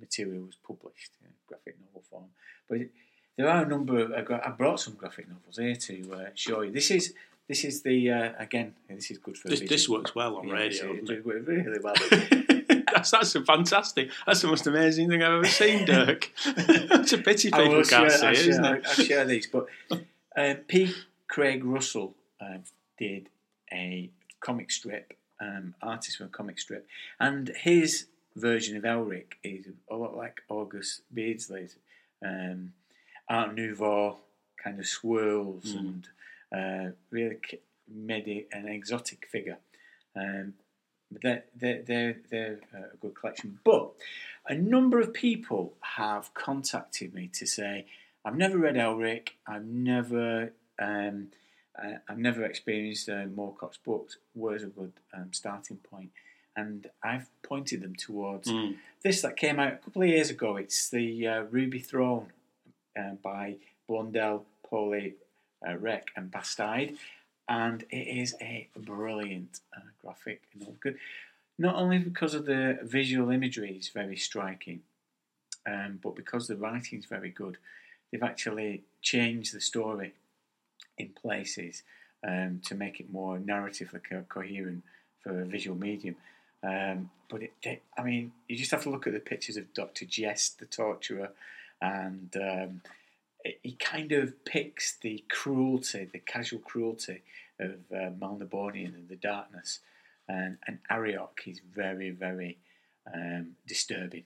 material was published in graphic novel form. But it, there are a number of. I brought some graphic novels here to uh, show you. This is this is the uh, again. This is good for this, this works well on Yeah, radio. It, it worked really well. that's that's a fantastic. That's the most amazing thing I've ever seen, Dirk. it's a pity people can't share, see I'll it, share, isn't it? I'll share these. But uh, P. Craig Russell uh, did a comic strip, um, artist for a comic strip, and his version of Elric is a lot like August Beardsley's um, Art Nouveau kind of swirls and uh, really made it an exotic figure. Um, but they're, they're, they're, they're a good collection. But a number of people have contacted me to say, I've never read Elric, I've never, um, uh, I've never experienced uh, Moorcock's books. Where's a good um, starting point? And I've pointed them towards Mm. this that came out a couple of years ago. It's the uh, Ruby Throne uh, by Blondel, Poli, uh, Recht, and Bastide, and it is a brilliant uh, graphic. Good, not only because of the visual imagery is very striking, um, but because the writing is very good. They've actually changed the story in places um, to make it more narratively co- coherent for a visual medium. Um, but it, it, I mean, you just have to look at the pictures of Doctor Jest, the torturer, and um, it, kind of picks the cruelty, the casual cruelty of uh, Melnibonéan and the darkness. And, and Arioch is very, very um, disturbing.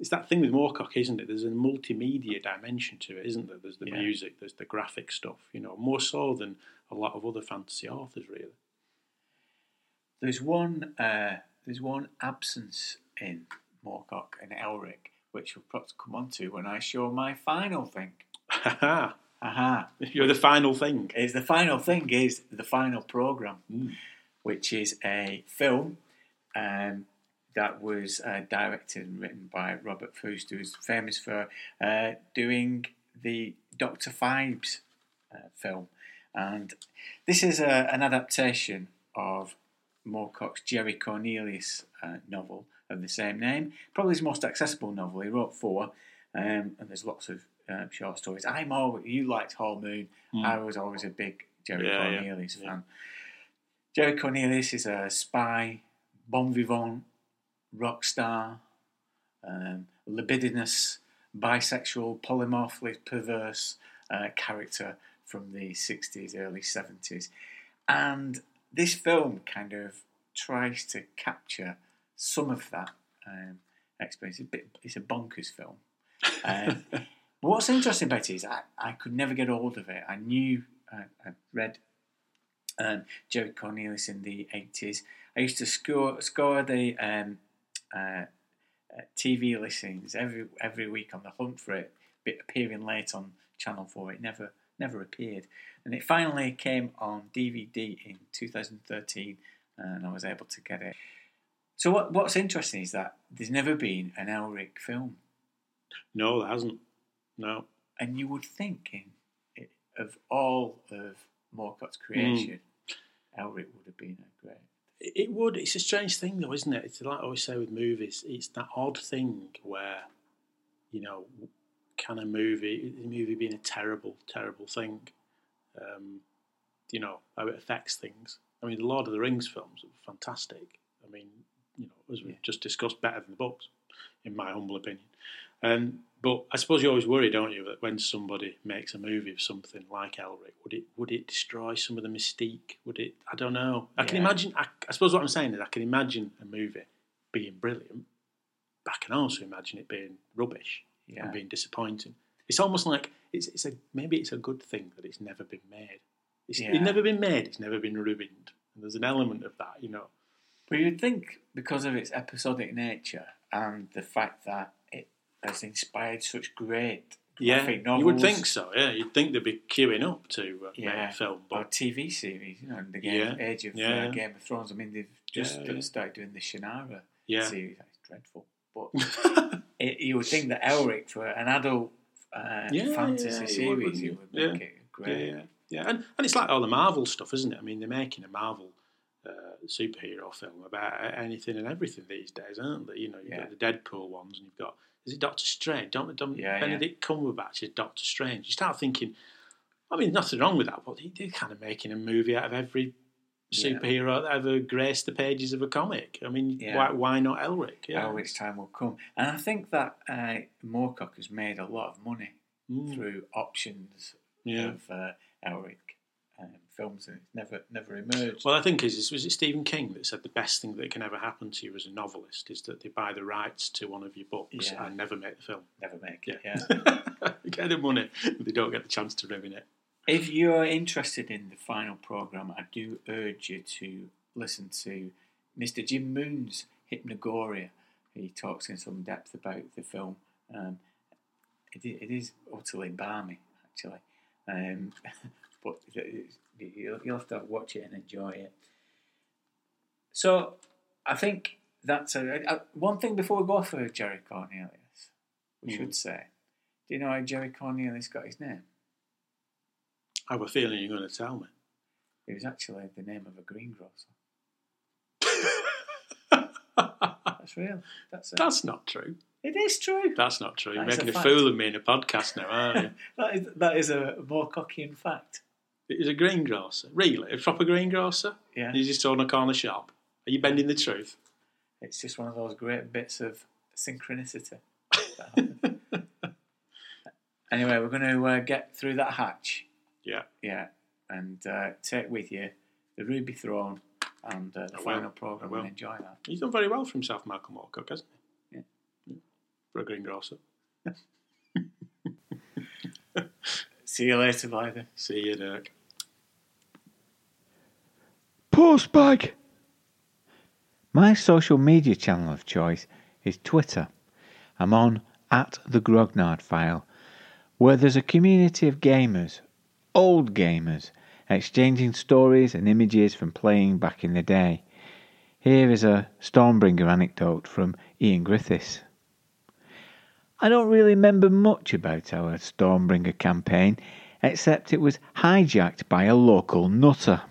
It's that thing with Moorcock, isn't it? There's a multimedia dimension to it, isn't there? There's the Yeah. music, there's the graphic stuff, you know, more so than a lot of other fantasy authors, really. There's one, uh, there's one absence in Moorcock and Elric, which we'll perhaps come on to when I show my final thing. Ha Aha! You're the final thing. is the final thing is the final program, Mm. which is a film um, that was uh, directed and written by Robert Fuest, who's famous for uh, doing the Doctor Phibes uh, film, and this is a, an adaptation of Moorcock's Jerry Cornelius uh, novel of the same name. Probably his most accessible novel. He wrote four, um, and there's lots of um, short stories. I'm always you liked Hawkmoon. I was always a big Jerry Yeah, Cornelius yeah. fan. Jerry Cornelius is a spy, bon vivant, rock star, um, libidinous, bisexual, polymorphly perverse uh, character from the 60s, early 70s. And this film kind of tries to capture some of that um, experience. It's a, bit, it's a bonkers film. Um, But what's interesting about it is I, I could never get hold of it. I knew I, I read um, Jerry Cornelius in the eighties. I used to score score the um, uh, uh, TV listings every every week on the hunt for it, appearing late on Channel Four. It never never appeared, and it finally came on DVD in 2013, and I was able to get it. So what what's interesting is that there's never been an Elric film, No, there hasn't. No. and you would think in of all of Moorcock's creation, Elric would have been a great. It would. It's a strange thing, though, isn't it? It's like I always say with movies. It's that odd thing where, you know, can a movie, a movie being a terrible, terrible thing, um, you know, how it affects things. I mean, the Lord of the Rings films are fantastic. I mean, you know, as we've Yeah. just discussed, better than the books, in my humble opinion. Um, but I suppose you always worry, don't you, that when somebody makes a movie of something like Elric, would it would it destroy some of the mystique? Would it? I don't know. I can imagine. I, I suppose what I'm saying is, I can imagine a movie being brilliant, but I can also imagine it being rubbish Yeah. and being disappointing. It's almost like it's, it's a maybe it's a good thing that it's never been made. It's, Yeah. it's never been made. It's never been ruined. And there's an element of that, you know. But you'd think because of its episodic nature and the fact that it has inspired such great Yeah, graphic novels, you would think so. Yeah, you'd think they'd be queuing up to uh, make Yeah. a film, or but TV series, you know, in the game, Yeah, age of yeah, uh. Game of Thrones. I mean, they've just Yeah, started doing the Shannara yeah, series. That's dreadful. But it, you would think that Elric, for an adult uh, fantasy you would, series, you would Yeah. make it great. yeah, yeah. And, and it's like all the Marvel stuff, isn't it? I mean, they're making a Marvel uh, superhero film about anything and everything these days, aren't they? You know, you've Yeah. got the Deadpool ones, and you've got is it Doctor Strange? Don't, don't Yeah, yeah. Benedict Cumberbatch is Doctor Strange. You start thinking, I mean, nothing wrong with that, but they- they're kind of making a movie out of every Yeah. superhero that ever graced the pages of a comic. I mean, Yeah. why, why not Elric? Yeah. Elric's time will come. And I think that uh, Moorcock has made a lot of money Mm. through options Yeah. of uh, Elric films, and it's never never emerged. Well, I think is was it Stephen King that said the best thing that can ever happen to you as a novelist is that they buy the rights to one of your books Yeah. and never make the film. never make it. Yeah. they get the money, but they don't get the chance to ruin it. if you're interested in the final program, I do urge you to listen to Mr. Jim Moon's Hypnogoria. He talks in some depth about the film. Um, it, it is utterly balmy, actually. Um, but you'll, you'll have to watch it and enjoy it. So, I think that's a, uh, one thing before we go off for Jerry Cornelius. We Mm. should say, do you know how Jerry Cornelius got his name? I have a feeling you're going to tell me. It was actually the name of a greengrocer. That's real. That's. That's not true. It is true. That's not true. You're making a a, fool of me in a podcast now, aren't you? That is that is a Moorcockian fact. It was a greengrocer. Really? A proper greengrocer? Yeah, he's just on a corner shop? Are you bending the truth? it's just one of those great bits of synchronicity. anyway, we're going to uh, get through that hatch. Yeah. Yeah, and uh, take with you the Ruby Throne and uh, the I final program I will. and enjoy that. He's done very well for himself, Malcolm Moorcock, hasn't he? Yeah. Yeah. For a greengrocer. See you later, Blythe. See you, Dirk. Post Postbag! My social media channel of choice is Twitter. I'm on at the Grognard File, where there's a community of gamers, old gamers, exchanging stories and images from playing back in the day. Here is a Stormbringer anecdote from Ian Griffiths. I don't really remember much about our Stormbringer campaign, except it was hijacked by a local nutter.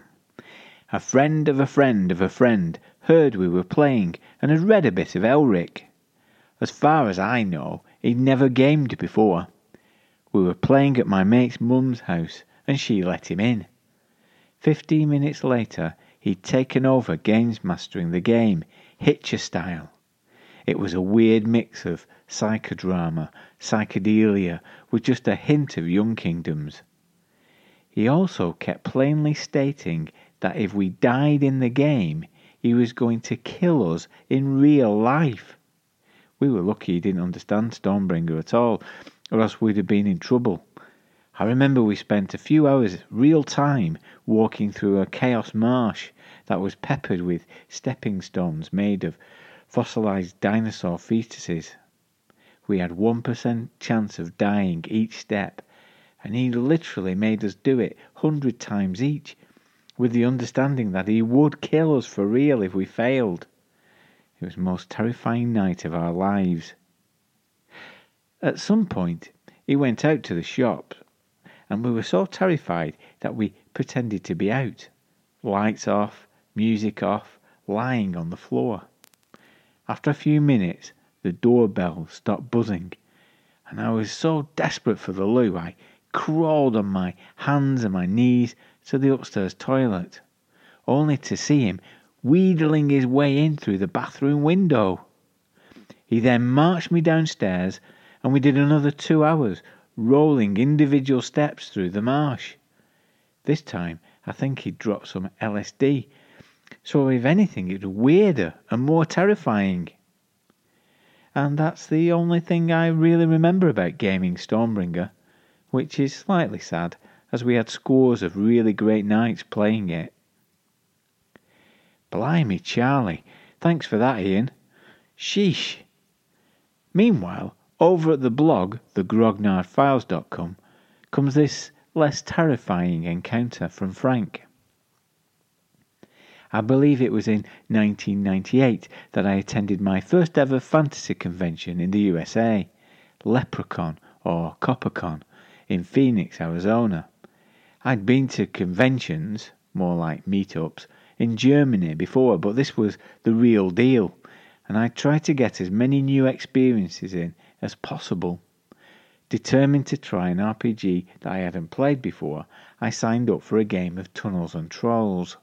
A friend of a friend of a friend heard we were playing and had read a bit of Elric. As far as I know, he'd never gamed before. We were playing at my mate's mum's house and she let him in. Fifteen minutes later, he'd taken over games mastering the game, Hitcher style. It was a weird mix of psychodrama, psychedelia, with just a hint of Young Kingdoms. He also kept plainly stating that if we died in the game, he was going to kill us in real life. We were lucky he didn't understand Stormbringer at all, or else we'd have been in trouble. I remember we spent a few hours real time walking through a chaos marsh that was peppered with stepping stones made of fossilized dinosaur fetuses. We had 1% chance of dying each step, and he literally made us do it 100 times each, with the understanding that he would kill us for real if we failed. It was the most terrifying night of our lives. At some point, he went out to the shop and we were so terrified that we pretended to be out. Lights off, music off, lying on the floor. After a few minutes, the doorbell stopped buzzing, and I was so desperate for the loo I crawled on my hands and my knees to the upstairs toilet, only to see him wheedling his way in through the bathroom window. He then marched me downstairs, and we did another two hours rolling individual steps through the marsh. This time, I think he'd dropped some LSD, so if anything, it was weirder and more terrifying. And that's the only thing I really remember about gaming Stormbringer, which is slightly sad, as we had scores of really great nights playing it. Blimey, Charlie, thanks for that, Ian. Sheesh. Meanwhile, over at the blog, thegrognardfiles.com, comes this less terrifying encounter from Frank. I believe it was in 1998 that I attended my first ever fantasy convention in the USA, LepreCon or Coppercon, in Phoenix, Arizona. I'd been to conventions, more like meetups, in Germany before, but this was the real deal, and I tried to get as many new experiences in as possible. Determined to try an RPG that I hadn't played before, I signed up for a game of Tunnels and Trolls.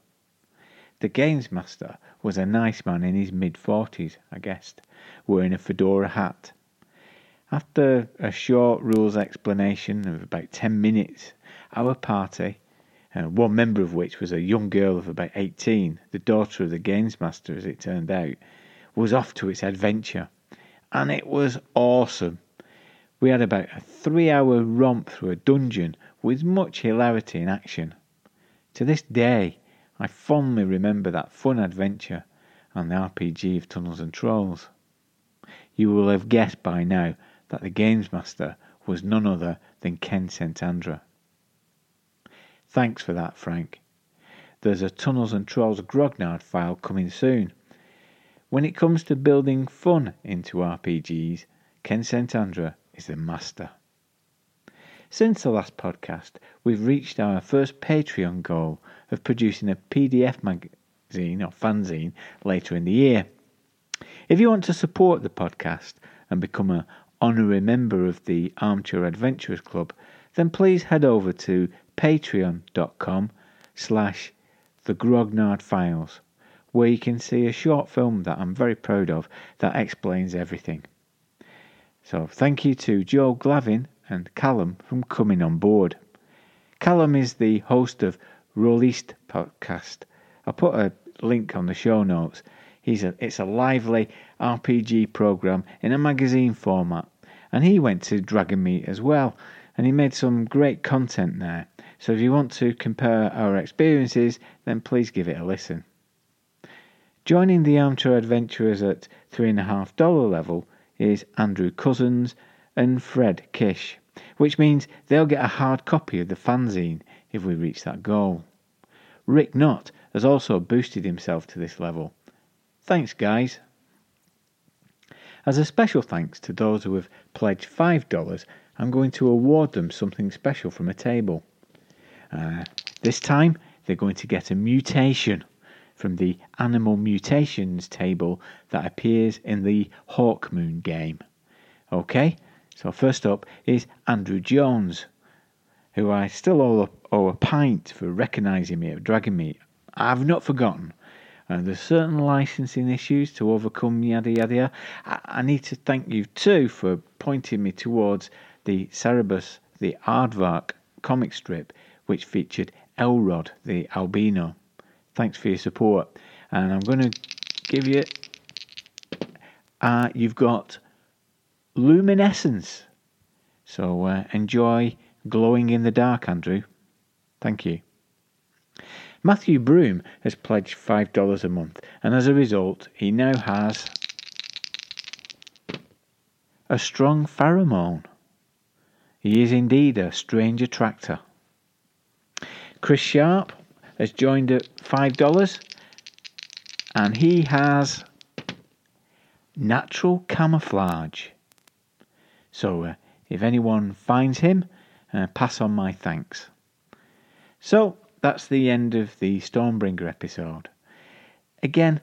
The games master was a nice man in his mid forties, I guessed, wearing a fedora hat. After a short rules explanation of about ten minutes, our party, uh, one member of which was a young girl of about eighteen, the daughter of the games master as it turned out, was off to its adventure and it was awesome. We had about a three hour romp through a dungeon with much hilarity and action. To this day, I fondly remember that fun adventure and the RPG of Tunnels and Trolls. You will have guessed by now that the Games Master was none other than Ken St Andre. Thanks for that, Frank. There's a Tunnels and Trolls Grognard file coming soon. When it comes to building fun into RPGs, Ken St Andre is the master. Since the last podcast, we've reached our first Patreon goal of producing a PDF magazine or fanzine later in the year. If you want to support the podcast and become an honorary member of the Armchair Adventurers Club, then please head over to patreon.com slash the Grognard Files where you can see a short film that I'm very proud of that explains everything. So thank you to Joe Glavin and Callum from coming on board. Callum is the host of Released podcast. I'll put a link on the show notes. He's a, it's a lively RPG program in a magazine format, and he went to Dragonmeet as well, and he made some great content there. So if you want to compare our experiences, then please give it a listen. Joining the Armchair Adventurers at $3.5 level is Andrew Cousins and Fred Kish, which means they'll get a hard copy of the fanzine if we reach that goal. Rick Knott has also boosted himself to this level. Thanks, guys. As a special thanks to those who have pledged $5, I'm going to award them something special from a table. Uh, this time, they're going to get a mutation from the animal mutations table that appears in the Hawkmoon game. Okay, so first up is Andrew Jones, who I still owe, owe a pint for recognising me at Dragonmeet. I've not forgotten. Uh, there's certain licensing issues to overcome, yada yada yada. I, I need to thank you too for pointing me towards the Cerebus, the Aardvark comic strip, which featured Elrod, the albino. Thanks for your support. And I'm going to give you. Uh, you've got luminescence. So uh, enjoy glowing in the dark, Andrew. Thank you. Matthew Broom has pledged $5 a month, and as a result, he now has a strong pheromone. He is indeed a strange attractor. Chris Sharp has joined at $5 and he has natural camouflage. So uh, if anyone finds him, uh, pass on my thanks. So that's the end of the Stormbringer episode. Again,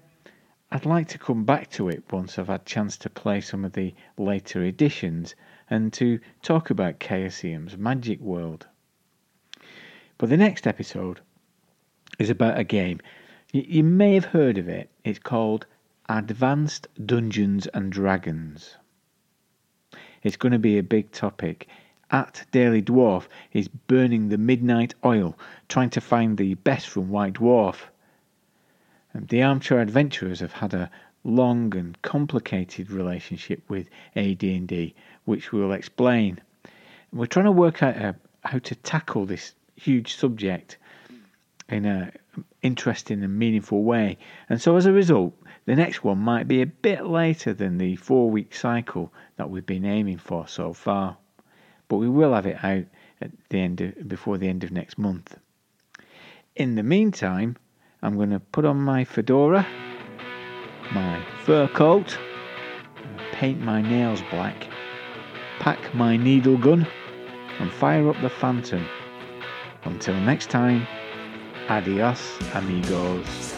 I'd like to come back to it once I've had chance to play some of the later editions and to talk about Chaosium's Magic World. But the next episode is about a game. You may have heard of it. It's called Advanced Dungeons and Dragons. It's going to be a big topic. At Daily Dwarf is burning the midnight oil, trying to find the best from White Dwarf. And the armchair adventurers have had a long and complicated relationship with AD&D, which we'll explain. we're trying to work out uh, how to tackle this huge subject in a interesting and meaningful way. And so as a result, the next one might be a bit later than the four week cycle that we've been aiming for so far. But we will have it out at the end of, before the end of next month. In the meantime, I'm going to put on my fedora, my fur coat, paint my nails black, pack my needle gun, and fire up the phantom. Until next time, adios amigos.